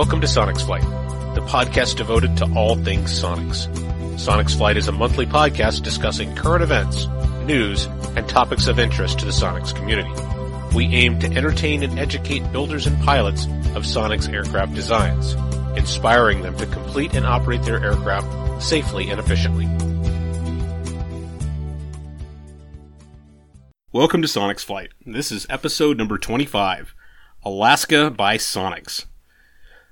Welcome to Sonex Flight, the podcast devoted to all things Sonex. Sonex Flight is a monthly podcast discussing current events, news, and topics of interest to the Sonex community. We aim to entertain and educate builders and pilots of Sonex aircraft designs, inspiring them to complete and operate their aircraft safely and efficiently. Welcome to Sonex Flight. This is episode number 25, Alaska by Sonex.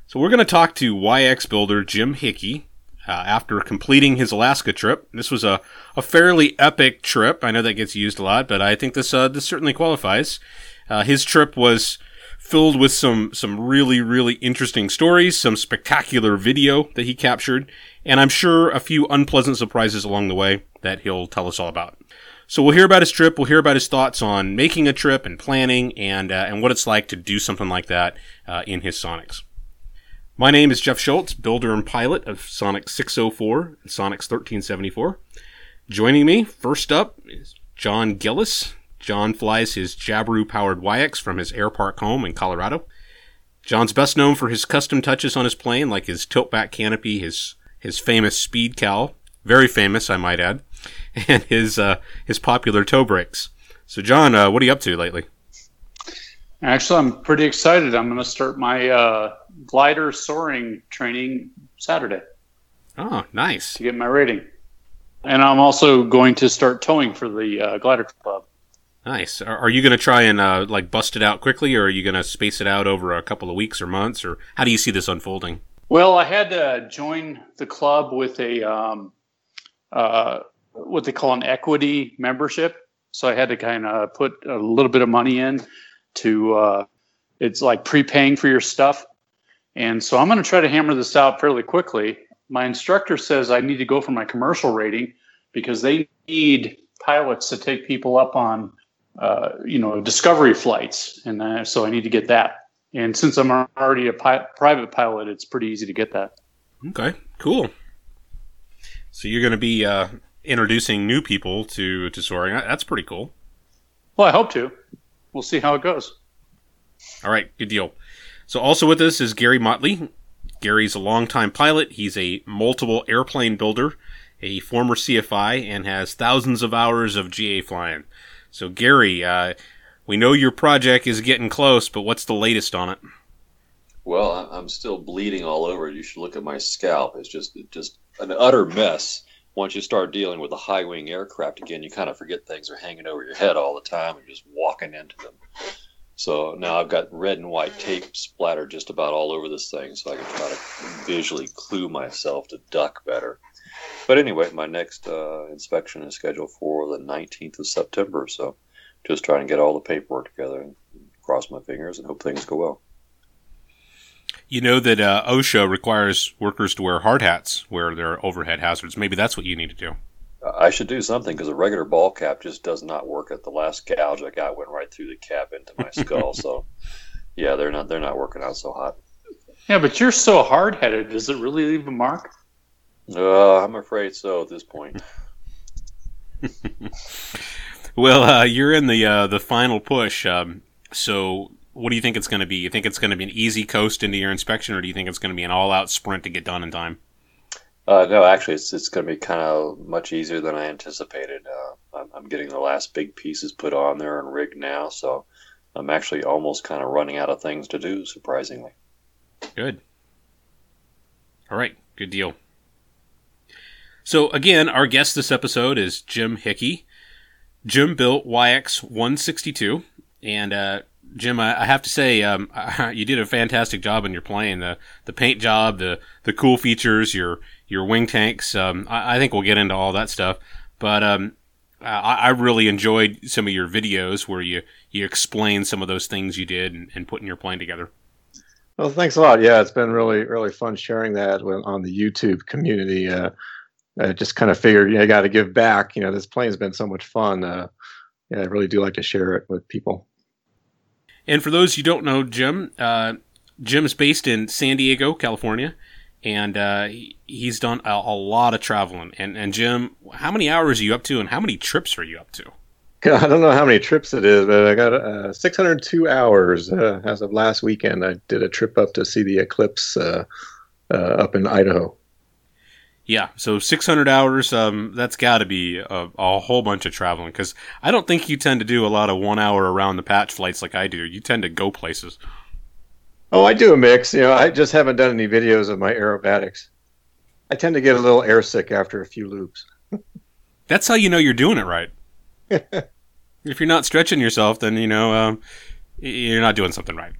So we're going to talk to Waiex builder Jim Hickey uh, after completing his Alaska trip. This was a, a fairly epic trip. I know that gets used a lot, but I think this uh, this certainly qualifies. Uh, his trip was filled with some some really really interesting stories, some spectacular video that he captured, and I'm sure a few unpleasant surprises along the way that he'll tell us all about. So we'll hear about his trip. We'll hear about his thoughts on making a trip and planning, and uh, and what it's like to do something like that uh, in his Sonex. My name is Jeff Schultz, builder and pilot of Sonex 604 and Sonex 1374. Joining me first up is John Gillis. John flies his Jabiru powered Waiex from his air park home in Colorado. John's best known for his custom touches on his plane, like his tilt back canopy, his his famous speed cowl, very famous, I might add, and his uh, his popular toe brakes. So, John, uh, what are you up to lately? Actually, I'm pretty excited. I'm going to start my uh, glider soaring training Saturday. Oh, nice! To get my rating, and I'm also going to start towing for the uh, glider club. Nice. Are, are you going to try and uh, like bust it out quickly, or are you going to space it out over a couple of weeks or months, or how do you see this unfolding? Well, I had to join the club with a um, uh, what they call an equity membership. So I had to kind of put a little bit of money in to. Uh, it's like prepaying for your stuff, and so I'm going to try to hammer this out fairly quickly. My instructor says I need to go for my commercial rating because they need pilots to take people up on, uh, you know, discovery flights, and uh, so I need to get that. And since I'm already a pi- private pilot, it's pretty easy to get that. Okay, cool. So you're going to be uh, introducing new people to to soaring. That's pretty cool. Well, I hope to. We'll see how it goes. All right, good deal. So also with us is Gary Motley. Gary's a longtime pilot. He's a multiple airplane builder, a former CFI, and has thousands of hours of GA flying. So Gary, uh, we know your project is getting close, but what's the latest on it? Well, I'm still bleeding all over. You should look at my scalp. It's just just an utter mess. Once you start dealing with the high wing aircraft again, you kind of forget things are hanging over your head all the time and just walking into them. So now I've got red and white tape splattered just about all over this thing, so I can try to visually clue myself to duck better. But anyway, my next uh, inspection is scheduled for the 19th of September, so just trying to get all the paperwork together and cross my fingers and hope things go well. You know that uh, OSHA requires workers to wear hard hats where there are overhead hazards. Maybe that's what you need to do. I should do something because a regular ball cap just does not work. At the last gouge I got went right through the cap into my skull. so, yeah, they're not they're not working out so hot. Yeah, but you're so hard headed. Does it really leave a mark? Uh, I'm afraid so at this point. well, uh, you're in the uh, the final push. Um, so, what do you think it's going to be? You think it's going to be an easy coast into your inspection, or do you think it's going to be an all out sprint to get done in time? Uh, no, actually, it's it's going to be kind of much easier than I anticipated. Uh, I'm, I'm, getting the last big pieces put on there and rigged now, so I'm actually almost kind of running out of things to do. Surprisingly. Good. All right, good deal. So again, our guest this episode is Jim Hickey. Jim built Waiex 162, and uh, Jim, I, I, have to say, um, you did a fantastic job on your plane. The the paint job, the the cool features, your your wing tanks. Um, I, I, think we'll get into all that stuff. But um, I, I, really enjoyed some of your videos where you, you explain some of those things you did and, and putting your plane together. Well, thanks a lot. Yeah, it's been really, really fun sharing that on the YouTube community. Uh, I just kind of figured, you know, I got to give back. You know, this plane's been so much fun. Uh, yeah, I really do like to share it with people. And for those you don't know, Jim, uh, Jim is based in San Diego, California and uh, he's done a, a, lot of traveling. And, and Jim, how many hours are you up to, and how many trips are you up to? I don't know how many trips it is, but I got uh, 602 hours uh, as of last weekend. I did a trip up to see the eclipse uh, uh up in Idaho. Yeah, so 600 hours, um, that's got to be a, a, whole bunch of traveling because I don't think you tend to do a lot of one hour around the patch flights like I do. You tend to go places. Oh, I do a mix. You know, I just haven't done any videos of my aerobatics. I tend to get a little airsick after a few loops. that's how you know you're doing it right. if you're not stretching yourself, then you know um, you're not doing something right.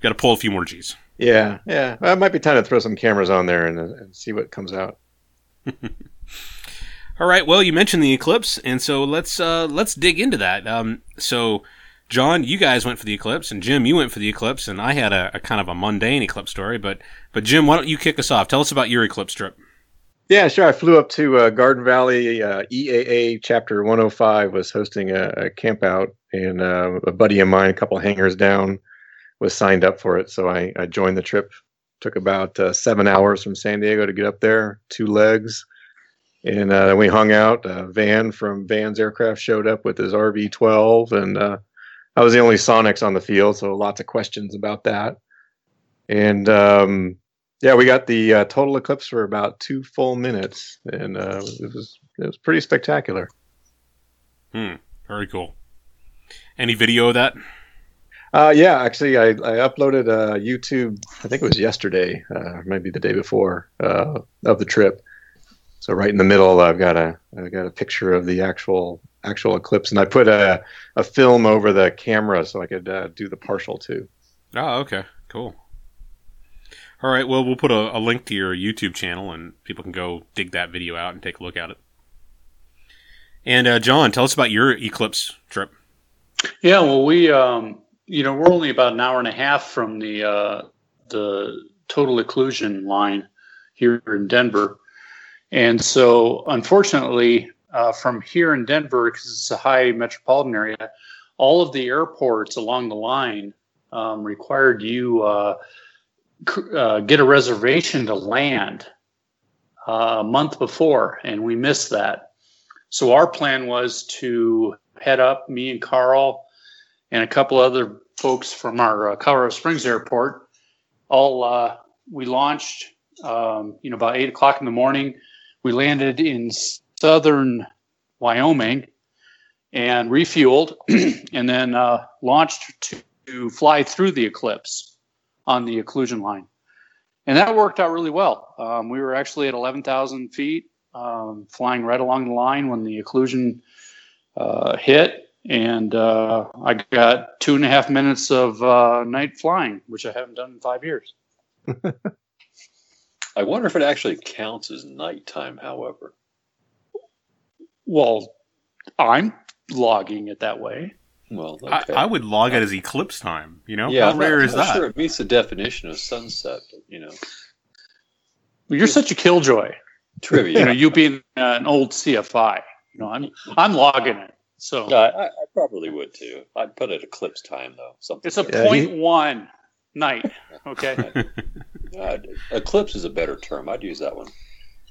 Got to pull a few more G's. Yeah, yeah. Well, it might be time to throw some cameras on there and, and see what comes out. All right. Well, you mentioned the eclipse, and so let's uh, let's dig into that. Um, so, John, you guys went for the eclipse, and Jim, you went for the eclipse, and I had a, a kind of a mundane eclipse story. But but Jim, why don't you kick us off? Tell us about your eclipse trip. Yeah, sure. I flew up to uh, Garden Valley. Uh, EAA Chapter 105 was hosting a, a camp out, and uh, a buddy of mine, a couple hangers down, was signed up for it. So I, I joined the trip. Took about uh, seven hours from San Diego to get up there, two legs. And uh, we hung out. Van from Van's Aircraft showed up with his RV 12, and uh, I was the only Sonex on the field, so lots of questions about that. And um, yeah, we got the uh, total eclipse for about two full minutes, and uh, it was it was pretty spectacular. Hmm. Very cool. Any video of that? Uh, yeah, actually, I, I uploaded a YouTube. I think it was yesterday, uh, maybe the day before uh, of the trip. So right in the middle, I've got a I've got a picture of the actual actual eclipse, and I put a a film over the camera so I could uh, do the partial too. Oh, okay, cool. All right. Well, we'll put a, a, link to your YouTube channel, and people can go dig that video out and take a look at it. And uh, John, tell us about your eclipse trip. Yeah. Well, we, um, you know, we're only about an hour and a half from the uh, the total occlusion line here in Denver, and so unfortunately, uh, from here in Denver, because it's a high metropolitan area, all of the airports along the line um, required you uh, uh, get a reservation to land uh, a month before, and we missed that. So our plan was to head up, me and Carl, and a couple other folks from our uh, Colorado Springs airport. All uh, we launched, um, you know, about eight o'clock in the morning. We landed in southern Wyoming and refueled, and then uh, launched to, to fly through the eclipse on the occlusion line. And that worked out really well. Um, we were actually at 11,000 feet, um, flying right along the line when the occlusion uh, hit. And uh, I got two and a half minutes of uh, night flying, which I haven't done in five years. I wonder if it actually counts as nighttime, however. Well, I'm logging it that way. Well, okay. I, I, would log it as eclipse time. You know, yeah, how rare not, is that? Sure, it meets the definition of sunset. But, you know, well, you're such a killjoy. Trivia. you know, you being uh, an old CFI. You know, I'm I'm logging it. So I, I, probably would too. I'd put it eclipse time though. Something. It's a yeah, point he... one night. Okay. uh, eclipse is a better term. I'd use that one.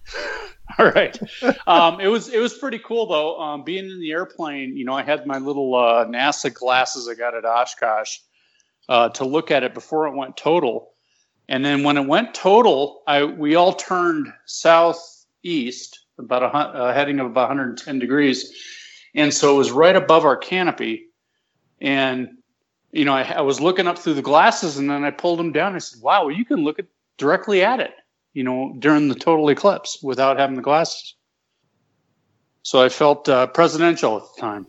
All right. Um, it was it was pretty cool though. Um, being in the airplane, you know, I had my little uh, NASA glasses I got at Oshkosh uh, to look at it before it went total, and then when it went total, I we all turned southeast about a uh, heading of about 110 degrees, and so it was right above our canopy, and you know I, I was looking up through the glasses, and then I pulled them down. And I said, "Wow, well, you can look at directly at it." you know, during the total eclipse without having the glasses. So I felt uh, presidential at the time.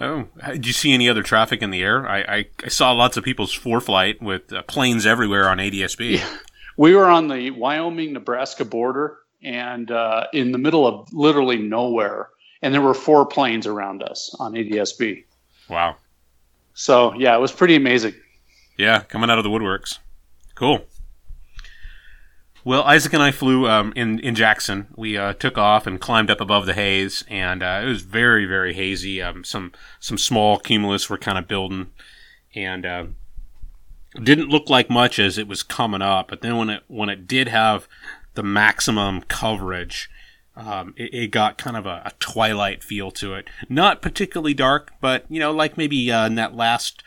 Oh, did you see any other traffic in the air? I, I, I saw lots of people's ForeFlight with uh, planes everywhere on ADSB. Yeah. We were on the Wyoming Nebraska border and uh, in the middle of literally nowhere. And there were four planes around us on ADSB. Wow. So, yeah, it was pretty amazing. Yeah, coming out of the woodworks. Cool. Well, Isaac and I flew um, in in Jackson. We uh, took off and climbed up above the haze, and uh, it was very very hazy. Um, some some small cumulus were kind of building, and uh, didn't look like much as it was coming up. But then when it when it did have the maximum coverage, Um, it, it, got kind of a, a, twilight feel to it. Not particularly dark, but, you know, like maybe uh, in that last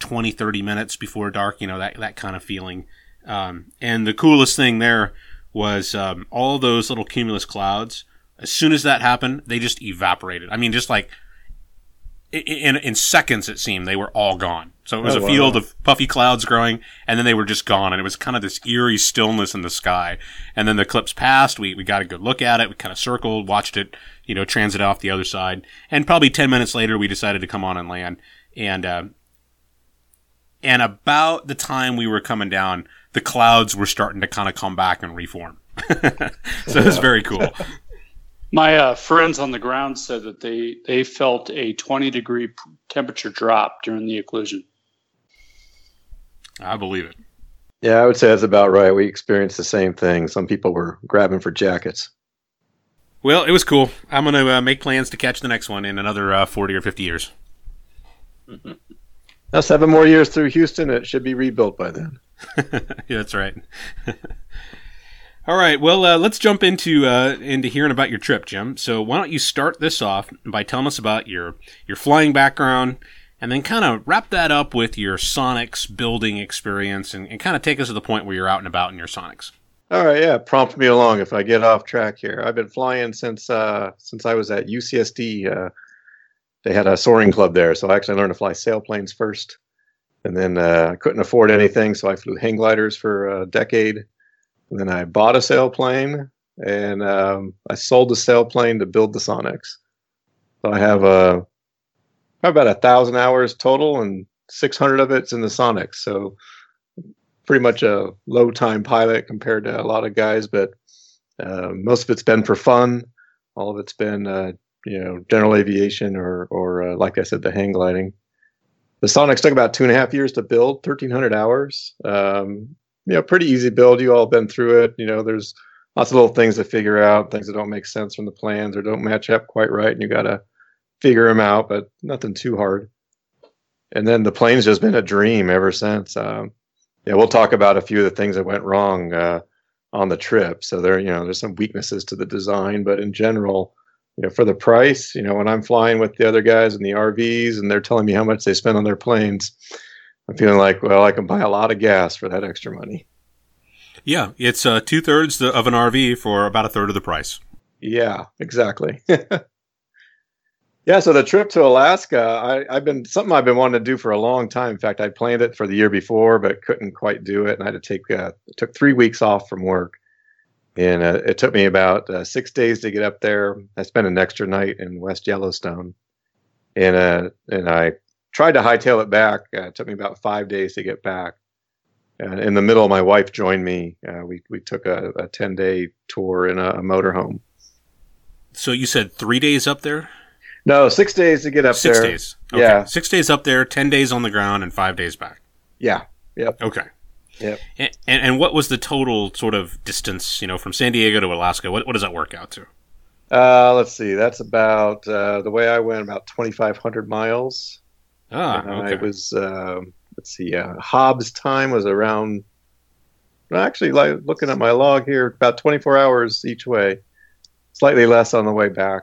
20, 30 minutes before dark, you know, that, that kind of feeling. Um, and the coolest thing there was um, all those little cumulus clouds. As soon as that happened, they just evaporated. I mean, just like in, in seconds, it seemed they were all gone. So it was oh, a field of puffy clouds growing, and then they were just gone. And it was kind of this eerie stillness in the sky. And then the eclipse passed. We, we got a good look at it. We kind of circled, watched it, you know, transit off the other side. And probably 10 minutes later, we decided to come on and land. And, uh, and about the time we were coming down, the clouds were starting to kind of come back and reform. so it was very cool. My uh, friends on the ground said that they, they felt a 20 degree temperature drop during the occlusion. I believe it. Yeah, I would say that's about right. We experienced the same thing. Some people were grabbing for jackets. Well, it was cool. I'm going to uh, make plans to catch the next one in another uh, 40 or 50 years. Now, seven more years through Houston, it should be rebuilt by then. yeah, that's right. All right. Well, uh, let's jump into uh, into hearing about your trip, Jim. So why don't you start this off by telling us about your your flying background, and then kind of wrap that up with your Sonex building experience, and, and kind of take us to the point where you're out and about in your Sonex. All right. Yeah. Prompt me along if I get off track here. I've been flying since uh, since I was at UCSD. Uh, they had a soaring club there, so I actually learned to fly sailplanes first, and then uh, I couldn't afford anything, so I flew hang gliders for a decade then I bought a sailplane and um, I sold the sailplane to build the Sonex. So I have a about a thousand hours total, and 600 of it's in the Sonex. So pretty much a low time pilot compared to a lot of guys, but uh, most of it's been for fun. All of it's been uh, you know general aviation or or uh, like I said, the hang gliding. The Sonex took about two and a half years to build, 1,300 hours. Um, you know, pretty easy build. You all been through it. You know, there's lots of little things to figure out, things that don't make sense from the plans or don't match up quite right, and you got to figure them out. But nothing too hard. And then the plane's just been a dream ever since. Um, yeah, we'll talk about a few of the things that went wrong uh, on the trip. So there, you know, there's some weaknesses to the design, but in general, you know, for the price, you know, when I'm flying with the other guys in the RVs and they're telling me how much they spend on their planes, I'm feeling like, well, I can buy a lot of gas for that extra money. Yeah, it's uh, two thirds of an RV for about a third of the price. Yeah, exactly. yeah, so the trip to Alaska, I, have been something I've been wanting to do for a long time. In fact, I planned it for the year before, but couldn't quite do it, and I had to take uh, took three weeks off from work, and uh, it took me about uh, six days to get up there. I spent an extra night in West Yellowstone, and uh, and I tried to hightail it back. Uh, it took me about five days to get back. And in the middle, my wife joined me. Uh, we we took a, a ten day tour in a, a motorhome. So you said three days up there? No, six days to get up six there. Six days. Okay. Yeah, six days up there, ten days on the ground, and five days back. Yeah. Yep. Okay. Yep. And, and, and what was the total sort of distance? You know, from San Diego to Alaska. What what does that work out to? Uh, let's see. That's about uh, the way I went about twenty five hundred miles. Ah, okay. I was uh, let's see, uh, Hobbs time was around. Actually, like looking at my log here, about 24 hours each way, slightly less on the way back.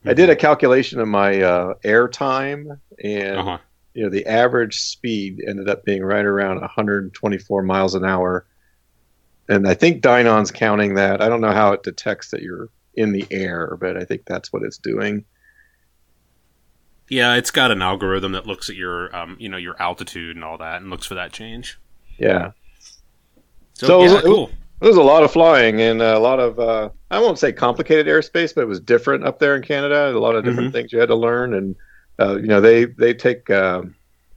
Mm-hmm. I did a calculation of my uh, air time, and uh-huh. you know the average speed ended up being right around 124 miles an hour. And I think Dynon's counting that. I don't know how it detects that you're in the air, but I think that's what it's doing. Yeah, it's got an algorithm that looks at your, um, you know, your altitude and all that, and looks for that change. Yeah. So, so yeah, it was, cool. It was a lot of flying and a lot of, uh, I won't say complicated airspace, but it was different up there in Canada. A lot of different mm-hmm. things you had to learn, and uh, you know, they they take uh,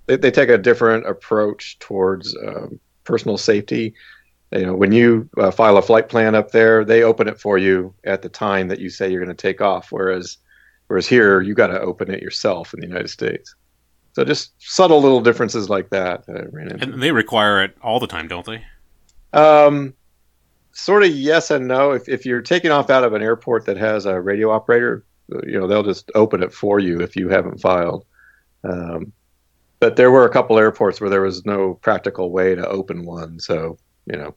they, they take a different approach towards um, personal safety. You know, when you uh, file a flight plan up there, they open it for you at the time that you say you're going to take off. Whereas Whereas here, you got to open it yourself in the United States. So just subtle little differences like that, that ran into. And they require it all the time, don't they? Um, sort of yes and no. If, if you're taking off out of an airport that has a radio operator, you know they'll just open it for you if you haven't filed. Um, but there were a couple airports where there was no practical way to open one, so you know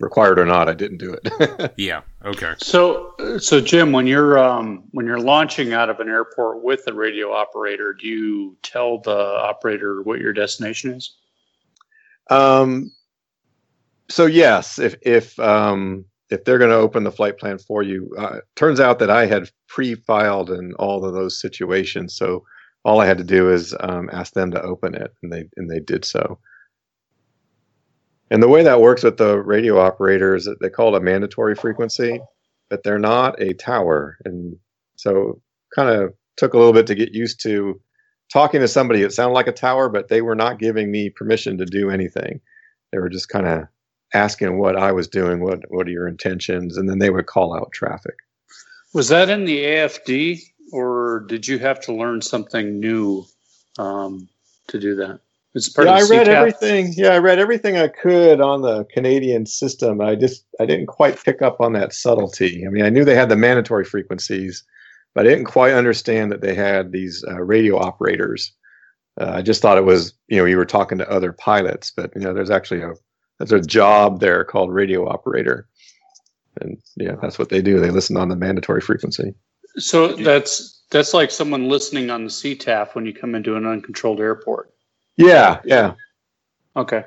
required or not, I didn't do it. yeah. Okay. So, so Jim, when you're um, when you're launching out of an airport with a radio operator, do you tell the operator what your destination is? Um, so yes, if if um, if they're going to open the flight plan for you, uh, turns out that I had pre-filed in all of those situations, so all I had to do is um, ask them to open it, and they and they did so. And the way that works with the radio operators, they call it a mandatory frequency, but they're not a tower, and so kind of took a little bit to get used to talking to somebody. It sounded like a tower, but they were not giving me permission to do anything. They were just kind of asking what I was doing, what what are your intentions, and then they would call out traffic. Was that in the AFD, or did you have to learn something new um, to do that? It's part yeah, I read everything. Yeah, I read everything I could on the Canadian system. I just I didn't quite pick up on that subtlety. I mean, I knew they had the mandatory frequencies, but I didn't quite understand that they had these uh, radio operators. Uh, I just thought it was you know you were talking to other pilots, but you know there's actually a there's a job there called radio operator, and yeah, that's what they do. They listen on the mandatory frequency. So that's that's like someone listening on the CTAF when you come into an uncontrolled airport. Yeah, yeah. Okay.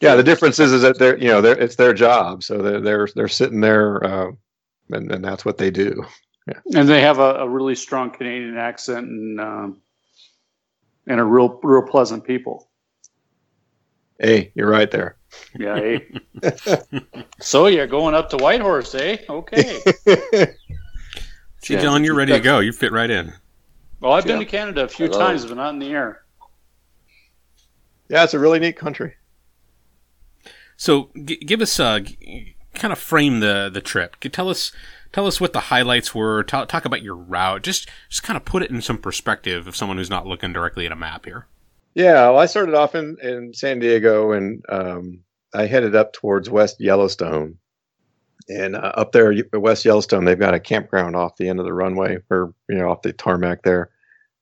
Yeah, the difference is is that they're you know they're it's their job, so they're they're they're sitting there, uh, and and that's what they do. Yeah. And they have a, a really strong Canadian accent and um, and a real real pleasant people. Hey, you're right there. Yeah. Hey. so you're going up to Whitehorse, eh? Okay. See, John, you're ready to go. You fit right in. Well, I've been to Canada a few times, but not in the air. Yeah, it's a really neat country. So, g- give us uh, g- kind of frame the the trip. Tell us tell us what the highlights were. Talk, talk about your route. Just just kind of put it in some perspective of someone who's not looking directly at a map here. Yeah, well, I started off in in San Diego, and um, I headed up towards West Yellowstone. And uh, up there, West Yellowstone, they've got a campground off the end of the runway, or you know, off the tarmac there.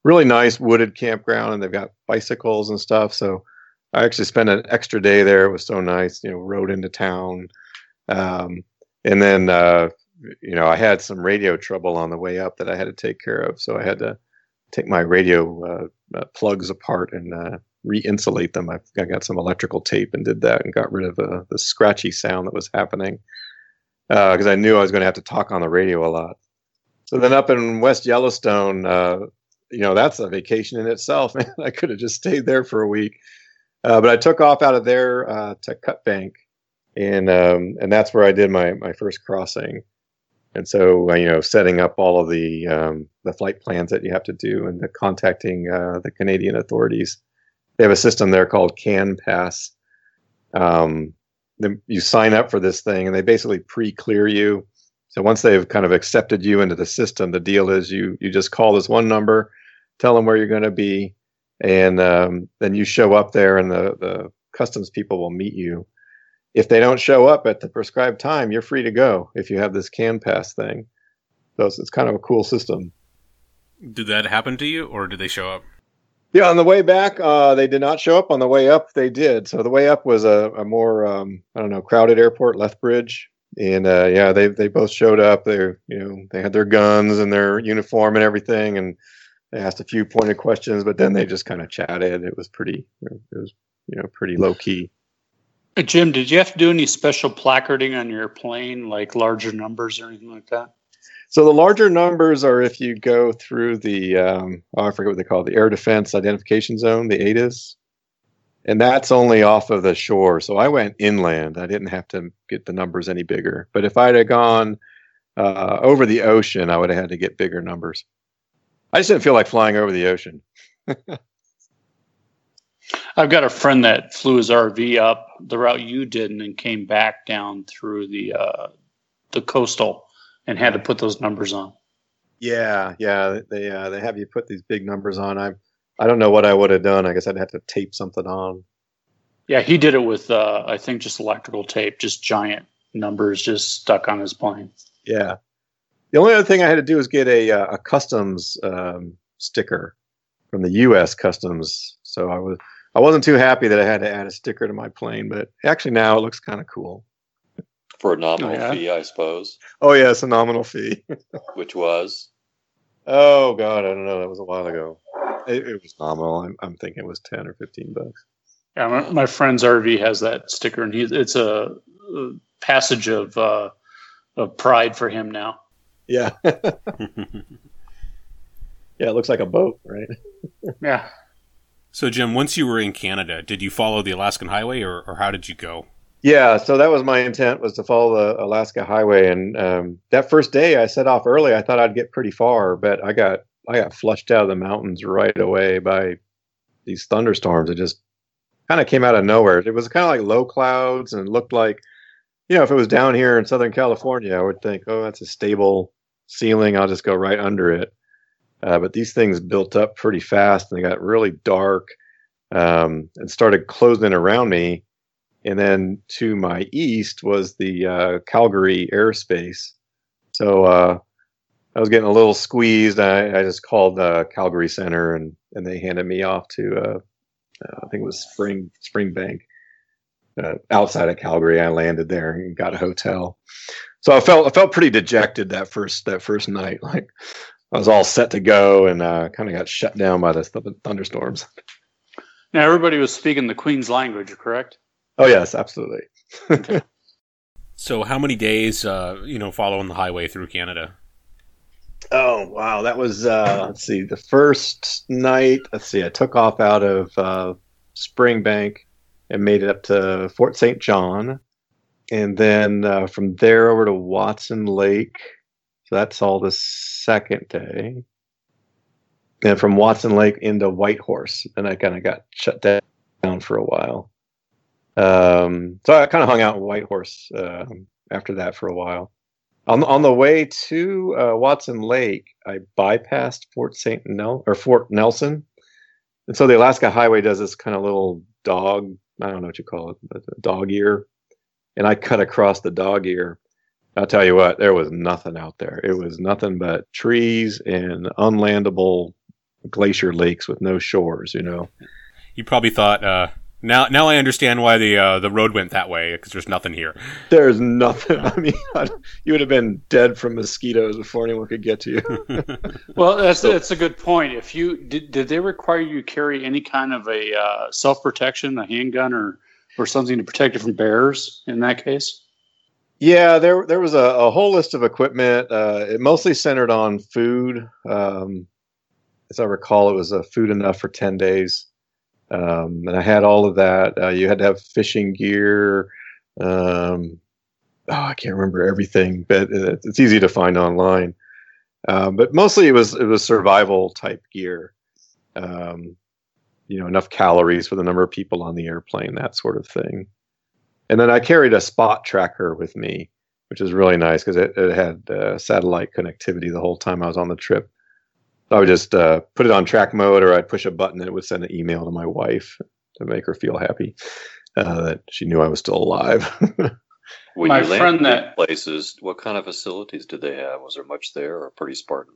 Really nice wooded campground, and they've got bicycles and stuff. So I actually spent an extra day there. It was so nice, you know, rode into town. Um, and then, uh, you know, I had some radio trouble on the way up that I had to take care of. So I had to take my radio uh, uh, plugs apart and uh, re-insulate them. I, I, got some electrical tape and did that and got rid of uh, the scratchy sound that was happening because uh, I knew I was going to have to talk on the radio a lot. So then up in West Yellowstone, you know, that's a vacation in itself. Man, I could have just stayed there for a week. Uh, but I took off out of there uh, to Cut Bank, and um, and that's where I did my my first crossing. And so uh, you know, setting up all of the um, the flight plans that you have to do, and the contacting uh, the Canadian authorities. They have a system there called CANPASS. Um, you sign up for this thing, and they basically pre-clear you. So once they've kind of accepted you into the system, the deal is you you just call this one number, tell them where you're going to be, and um, then you show up there and the, the customs people will meet you. If they don't show up at the prescribed time you're free to go if you have this CANPASS thing. So it's, it's kind of a cool system. Did that happen to you or did they show up? Yeah on the way back uh, they did not show up. On the way up they did. So the way up was a, a more um, i don't know crowded airport lethbridge. And uh, yeah they, they both showed up. They you know they had their guns and their uniform and everything. And they asked a few pointed questions, but then they just kind of chatted. It was pretty, it was you know pretty low key. Jim, did you have to do any special placarding on your plane, like larger numbers or anything like that? So the larger numbers are if you go through the um, oh, I forget what they call it, the Air Defense Identification Zone, the ADIZ, and that's only off of the shore. So I went inland. I didn't have to get the numbers any bigger. But if I'd have gone uh, over the ocean, I would have had to get bigger numbers. I just didn't feel like flying over the ocean. I've got a friend that flew his RV up the route you did and then came back down through the uh, the coastal and had to put those numbers on. Yeah, yeah, they uh, they have you put these big numbers on. I I don't know what I would have done. I guess I'd have to tape something on. Yeah, he did it with uh, I think just electrical tape, just giant numbers just stuck on his plane. Yeah, the only other thing I had to do was get a, uh, a customs um, sticker from the U.S. Customs. So I was I wasn't too happy that I had to add a sticker to my plane, but actually now it looks kind of cool. For a nominal Oh, yeah? fee, I suppose, Oh yeah, it's a nominal fee. which was oh god, I don't know. That was a while ago. It, it was nominal. I'm, I'm thinking it was ten or fifteen bucks. Yeah, my, my friend's RV has that sticker, and he it's a, a passage of uh, of pride for him now. Yeah, yeah. It looks like a boat, right? Yeah. so, Jim, once you were in Canada, did you follow the Alaskan Highway, or, or how did you go? Yeah, so that was my intent was to follow the Alaska Highway, and um, that first day I set off early. I thought I'd get pretty far, but I got I got flushed out of the mountains right away by these thunderstorms. It just kind of came out of nowhere. It was kind of like low clouds, and looked like you know if it was down here in Southern California, I would think, oh, that's a stable ceiling. I'll just go right under it. Uh, but these things built up pretty fast, and they got really dark um, and started closing around me and then to my east was the uh, Calgary airspace. So uh, I was getting a little squeezed. I, I just called the Calgary Center, and and they handed me off to uh, uh, I think it was Spring Springbank uh, outside of Calgary. I landed there and got a hotel. So I felt I felt pretty dejected that first that first night. Like I was all set to go, and uh, kind of got shut down by the th- thunderstorms. Now everybody was speaking the Queen's language, correct? Oh yes, absolutely. So, how many days, uh, you know, following the highway through Canada? Oh wow, that was uh, let's see, the first night. Let's see, I took off out of uh, Springbank and made it up to Fort St. John, and then uh, from there over to Watson Lake. So that's all the second day. And from Watson Lake into Whitehorse, and I kind of got shut down for a while. Um, so I kind of hung out in Whitehorse um, after that for a while. On on the way to uh, Watson Lake, I bypassed Fort Saint Nel or Fort Nelson, and so the Alaska Highway does this kind of little dog. I don't know what you call it, a dog ear, and I cut across the dog ear. I'll tell you what, there was nothing out there. It was nothing but trees and unlandable glacier lakes with no shores. You know. You probably thought, uh, now, now I understand why the uh, the road went that way because there's nothing here. There's nothing. I mean, you would have been dead from mosquitoes before anyone could get to you. Well, that's that's a good point. If you did, did they require you to carry any kind of a uh, self protection, a handgun, or or something to protect you from bears? In that case, Yeah, there there was a, a whole list of equipment. Uh, it mostly centered on food. Um, as I recall, it was uh, food enough for ten days, um, and I had all of that. Uh, you had to have fishing gear. Um, oh, I can't remember everything, but it's easy to find online. Um, but mostly it was it was survival type gear. Um, you know, enough calories for the number of people on the airplane, that sort of thing. And then I carried a spot tracker with me, which is really nice because it, it had uh, satellite connectivity the whole time I was on the trip. So I would just uh, put it on track mode, or I'd push a button and it would send an email to my wife to make her feel happy uh, that she knew I was still alive. when My you landed friend in that- places. What kind of facilities did they have? Was there much there, or pretty Spartan?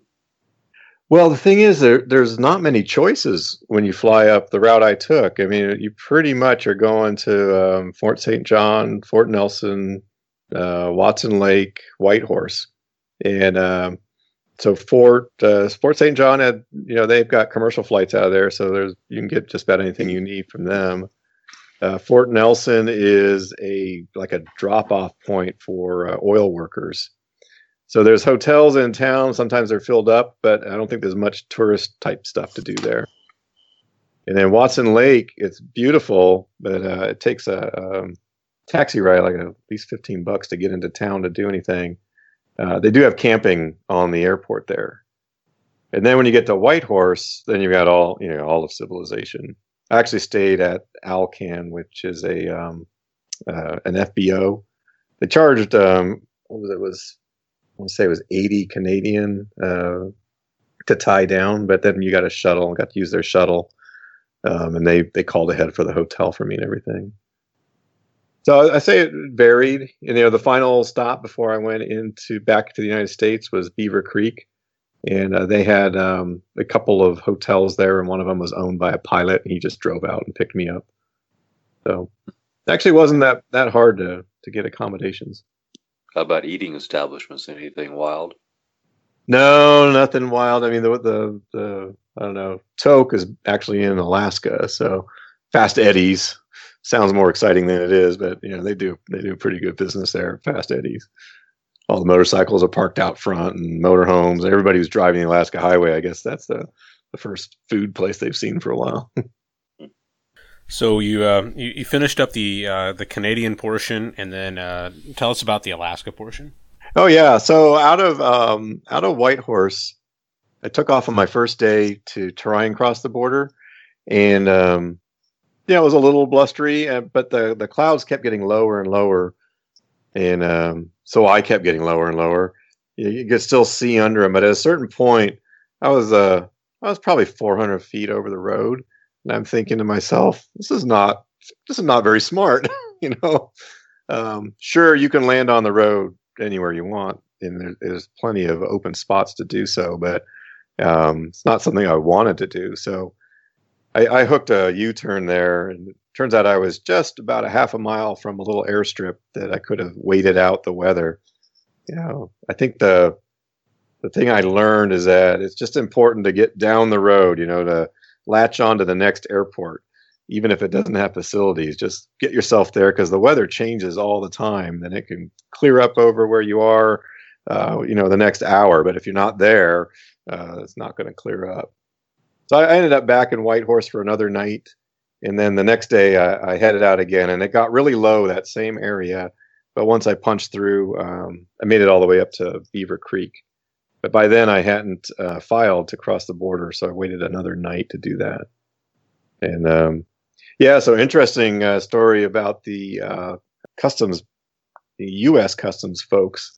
Well, the thing is, there, there's not many choices when you fly up the route I took. I mean, you pretty much are going to um, Fort St. John, Fort Nelson, uh, Watson Lake, Whitehorse, and um, so Fort uh, Fort St. John had, you know, they've got commercial flights out of there, so there's you can get just about anything you need from them. Uh, Fort Nelson is a like a drop off point for uh, oil workers. So there's hotels in town. Sometimes they're filled up, but I don't think there's much tourist type stuff to do there. And then Watson Lake, it's beautiful, but uh, it takes a um, taxi ride like at least 15 bucks to get into town to do anything. Uh, they do have camping on the airport there. And then when you get to Whitehorse, then you've got all you know all of civilization. I actually stayed at Alkan, which is a um, uh, an FBO. They charged um, what was it? it was I want to say it was 80 Canadian uh, to tie down, but then you got a shuttle and got to use their shuttle. Um, and they, they called ahead for the hotel for me and everything. So I say it varied. And, you know, the final stop before I went into back to the United States was Beaver Creek. and uh, they had um, a couple of hotels there, and one of them was owned by a pilot, and he just drove out and picked me up. So it actually wasn't that that hard to to get accommodations. How about eating establishments? Anything wild? No, nothing wild. I mean, the the the I don't know. Tok is actually in Alaska, so Fast Eddie's sounds more exciting than it is, but you know they do they do pretty good business there. Fast Eddie's. All the motorcycles are parked out front and motorhomes. Everybody who's driving the Alaska Highway, I guess that's the the first food place they've seen for a while. so you, uh, you, you finished up the uh, the Canadian portion, and then uh, tell us about the Alaska portion. Oh yeah, so out of um, out of Whitehorse, I took off on my first day to try and cross the border, and um, yeah, it was a little blustery, uh, but the the clouds kept getting lower and lower, and um, so I kept getting lower and lower. You, you, could still see under them, but at a certain point, I was uh I was probably 400 feet over the road, and I'm thinking to myself, this is not this is not very smart, you know. Um, sure, you can land on the road anywhere you want, and there, there's plenty of open spots to do so, but um, it's not something I wanted to do. So I, I hooked a U-turn there, and it turns out I was just about a half a mile from a little airstrip that I could have waited out the weather. You know, I think the the thing I learned is that it's just important to get down the road. You know, to latch on to the next airport, even if it doesn't have facilities. Just get yourself there because the weather changes all the time. Then it can clear up over where you are. Uh, you know, the next hour. But if you're not there, uh, it's not going to clear up. So I ended up back in Whitehorse for another night. And then the next day I, I headed out again and it got really low, that same area. But once I punched through, um, I made it all the way up to Beaver Creek. But by then I hadn't uh, filed to cross the border. So I waited another night to do that. And um, yeah, so interesting uh, story about the uh, customs, the U.S. customs folks.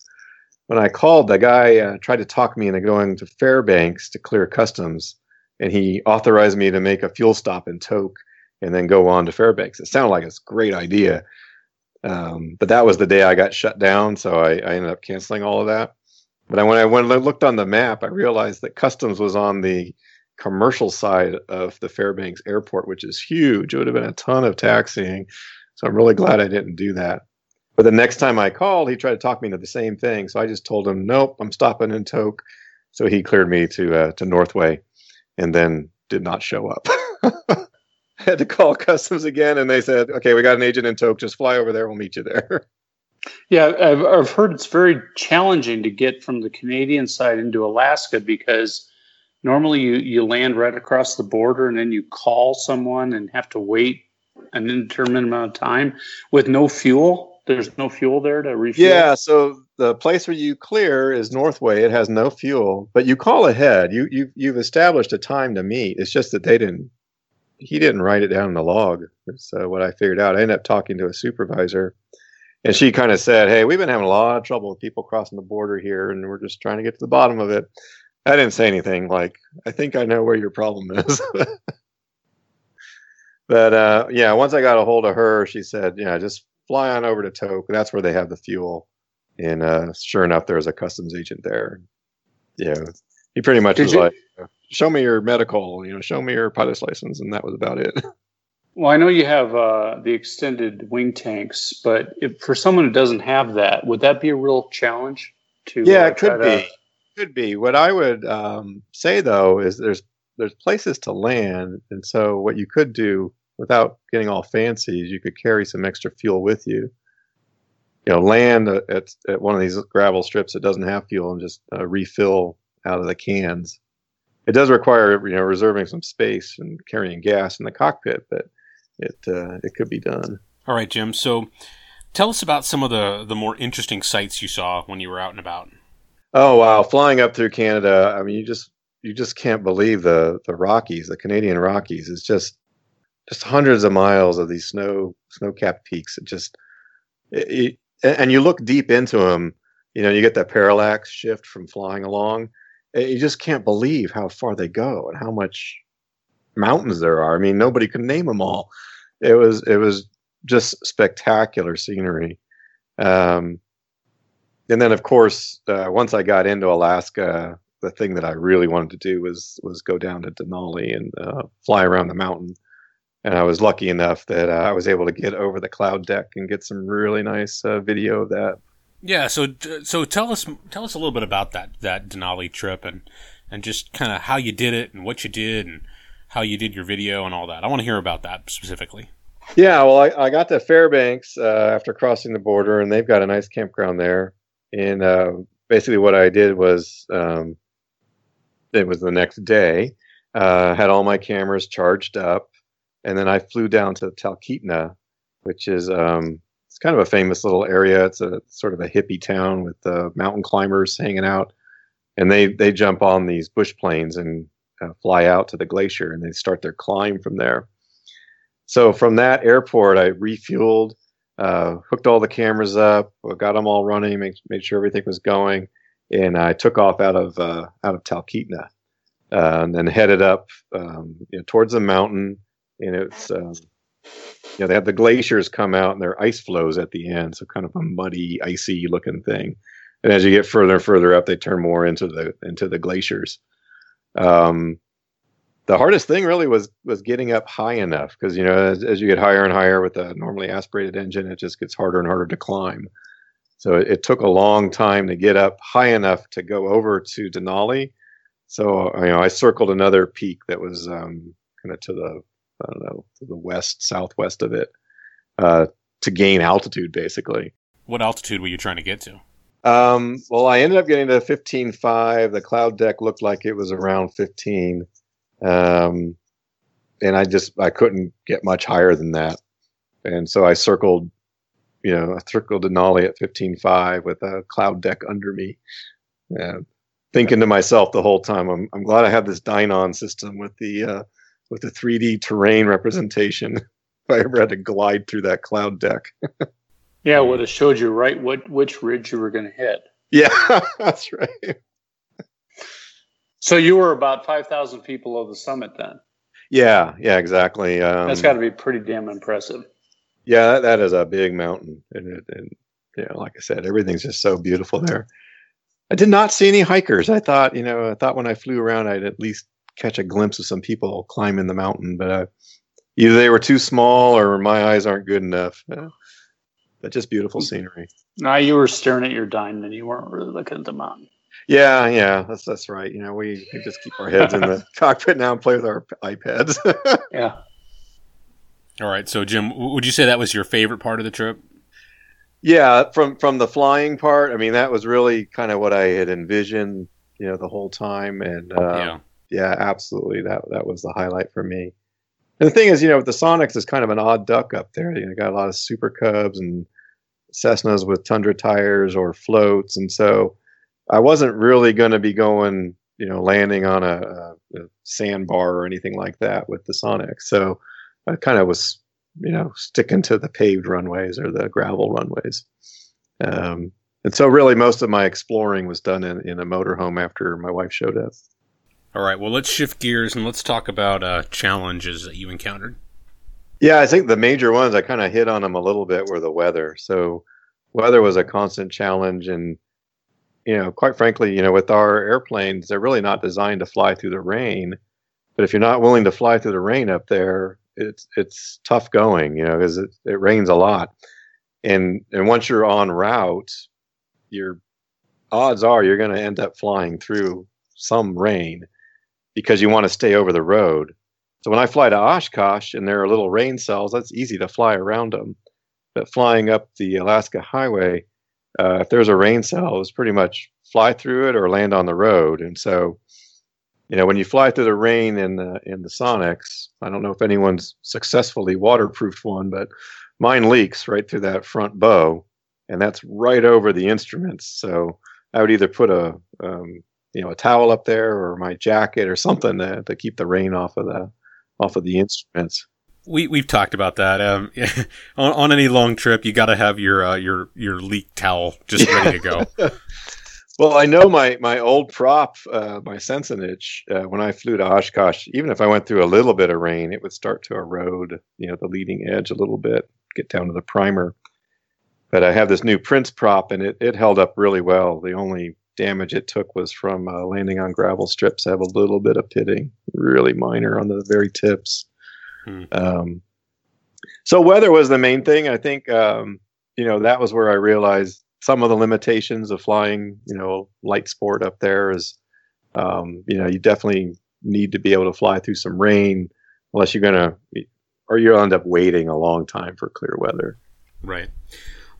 When I called, the guy uh, tried to talk me into going to Fairbanks to clear customs and he authorized me to make a fuel stop in Tok and then go on to Fairbanks. It sounded like a great idea, um, but that was the day I got shut down, so I, I ended up canceling all of that. But I, when I when I looked on the map, I realized that customs was on the commercial side of the Fairbanks airport, which is huge. It would have been a ton of taxiing, so I'm really glad I didn't do that. But the next time I called, he tried to talk me into the same thing, so I just told him, "Nope, I'm stopping in Tok. So he cleared me to uh, to Northway and then did not show up. had to call customs again, and they said, "Okay, we got an agent in Tok. Just fly over there. We'll meet you there." Yeah, I've, I've heard it's very challenging to get from the Canadian side into Alaska because normally you, you land right across the border and then you call someone and have to wait an indeterminate amount of time with no fuel. There's no fuel there to refuel. Yeah, so the place where you clear is Northway. It has no fuel, but you call ahead. You you you've established a time to meet. It's just that they didn't. He didn't write it down in the log. Uh, what I figured out. I ended up talking to a supervisor, and she kind of said, "Hey, we've been having a lot of trouble with people crossing the border here, and we're just trying to get to the bottom of it." I didn't say anything. Like, I think I know where your problem is. but uh, yeah, once I got a hold of her, she said, "Yeah, just fly on over to Tok. That's where they have the fuel." And uh, sure enough, there was a customs agent there. Yeah, he pretty much Did was you? like, "Show me your medical, you know, show me your pilot's license," and that was about it. Well, I know you have uh, the extended wing tanks, but if, for someone who doesn't have that, would that be a real challenge? To yeah, uh, it could be. To... Could be. What I would um, say though is there's there's places to land, and so what you could do without getting all fancy is you could carry some extra fuel with you you know, land at, at one of these gravel strips that doesn't have fuel and just uh, refill out of the cans. It does require, you know, reserving some space and carrying gas in the cockpit, but it uh, it could be done. All right, Jim. So, tell us about some of the the more interesting sights you saw when you were out and about. Oh wow, flying up through Canada! I mean, you just you just can't believe the the Rockies, the Canadian Rockies. It's just just hundreds of miles of these snow snow capped peaks. It just it, and you look deep into them, you know, you get that parallax shift from flying along. You just can't believe how far they go and how much mountains there are. I mean, nobody could name them all. It was it was just spectacular scenery. Um, and then, of course, uh, once I got into Alaska, the thing that I really wanted to do was was go down to Denali and uh, fly around the mountain. And I was lucky enough that uh, I was able to get over the cloud deck and get some really nice uh, video of that. Yeah, so so tell us tell us a little bit about that that Denali trip and and just kind of how you did it and what you did and how you did your video and all that. I want to hear about that specifically. Yeah, well, I, I got to Fairbanks uh, after crossing the border, and they've got a nice campground there. And uh, basically, what I did was um, it was the next day. Uh, had all my cameras charged up, and then I flew down to Talkeetna, which is um, it's kind of a famous little area. It's a sort of a hippie town with uh, mountain climbers hanging out, and they they jump on these bush planes and uh, fly out to the glacier, and they start their climb from there. So from that airport, I refueled, uh, hooked all the cameras up, got them all running, made, made sure everything was going, and I took off out of uh, out of Talkeetna, uh, and then headed up um, you know, towards the mountain. And it's um, you know they have the glaciers come out and their ice flows at the end, so kind of a muddy, icy looking thing. And as you get further and further up, they turn more into the into the glaciers. Um, the hardest thing really was was getting up high enough because you know as, as, you get higher and higher with a normally aspirated engine it just gets harder and harder to climb so it, it took a long time to get up high enough to go over to denali so you know i circled another peak that was um, kind of to the i don't know to the west southwest of it uh, to gain altitude basically. What altitude were you trying to get to? Um, well i ended up getting to 15.5 the cloud deck looked like it was around 15 um, and I just I couldn't get much higher than that, and so I circled, you know, I circled Denali at fifteen five with a cloud deck under me, uh, thinking to myself the whole time, I'm I'm glad I have this Dynon system with the uh, with the 3D terrain representation. if I ever had to glide through that cloud deck. yeah, would have showed you right what which ridge you were going to hit. Yeah, that's right. So you were about five thousand people of the summit then. Yeah, yeah, exactly. Um, That's got to be pretty damn impressive. Yeah, that, that is a big mountain, and, and you know, like I said, everything's just so beautiful there. I did not see any hikers. I thought, you know, I thought when I flew around, I'd at least catch a glimpse of some people climbing the mountain, but uh, either they were too small or my eyes aren't good enough. Uh, but just beautiful scenery. Now you were staring at your Dynon. and you weren't really looking at the mountain. Yeah, yeah, that's that's right. You know, we, we just keep our heads in the cockpit now and play with our iPads. yeah. All right. So, Jim, would you say that was your favorite part of the trip? Yeah, from from the flying part. I mean, that was really kind of what I had envisioned, you know, the whole time. And uh, yeah, yeah, absolutely. That that was the highlight for me. And the thing is, you know, with the Sonex is kind of an odd duck up there. You know, got a lot of Super Cubs and Cessnas with Tundra tires or floats, and so I wasn't really going to be going, you know, landing on a, a, sandbar or anything like that with the Sonex. So I kind of was, you know, sticking to the paved runways or the gravel runways. Um, and so really most of my exploring was done in, in a motorhome after my wife showed up. All right. Well, let's shift gears and let's talk about uh, challenges that you encountered. Yeah, I think the major ones I kind of hit on them a little bit were the weather. So weather was a constant challenge and you know, quite frankly, you know, with our airplanes, they're really not designed to fly through the rain. But if you're not willing to fly through the rain up there, it's it's tough going, you know, because it, it rains a lot. And and once you're on route, your odds are you're going to end up flying through some rain because you want to stay over the road. So when I fly to Oshkosh and there are little rain cells, that's easy to fly around them. But flying up the Alaska Highway, uh, if there's a rain cell, it's pretty much fly through it or land on the road. And so, you know, when you fly through the rain in the in the Sonex, I don't know if anyone's successfully waterproofed one, but mine leaks right through that front bow, and that's right over the instruments. So I would either put a um, you know a towel up there or my jacket or something to, to keep the rain off of the off of the instruments we we've talked about that. Um, on, on, any long trip, you got to have your uh, your your leak towel just ready to go. well, I know my my old prop, uh, my Sensenich, uh, when I flew to Oshkosh, even if I went through a little bit of rain, it would start to erode, you know, the leading edge a little bit, get down to the primer. But I have this new Prince prop, and it it held up really well. The only damage it took was from uh, landing on gravel strips. I have a little bit of pitting, really minor on the very tips. Hmm. Um, so weather was the main thing. I think um, you know that was where I realized some of the limitations of flying. You know, light sport up there is, um, you know, you definitely need to be able to fly through some rain, unless you're gonna, or you'll end up waiting a long time for clear weather. Right.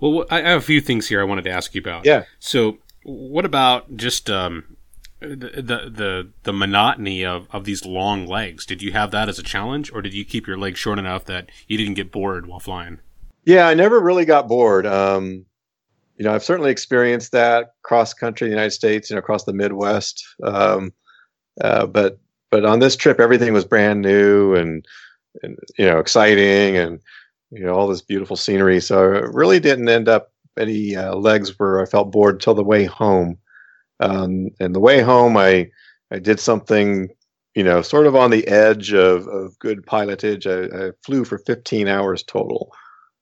Well, I have a few things here I wanted to ask you about. Yeah. So, what about just um, the, the the the monotony of, of these long legs? Did you have that as a challenge, or did you keep your legs short enough that you didn't get bored while flying? Yeah, I never really got bored. Um, you know, I've certainly experienced that cross country in the United States, you know, across the Midwest. Um, uh, but but on this trip, everything was brand new and, and you know exciting and you know all this beautiful scenery. So I really didn't end up any uh, legs where I felt bored till the way home. Um, and the way home, I I did something you know sort of on the edge of, of good pilotage. I, I flew for 15 hours total.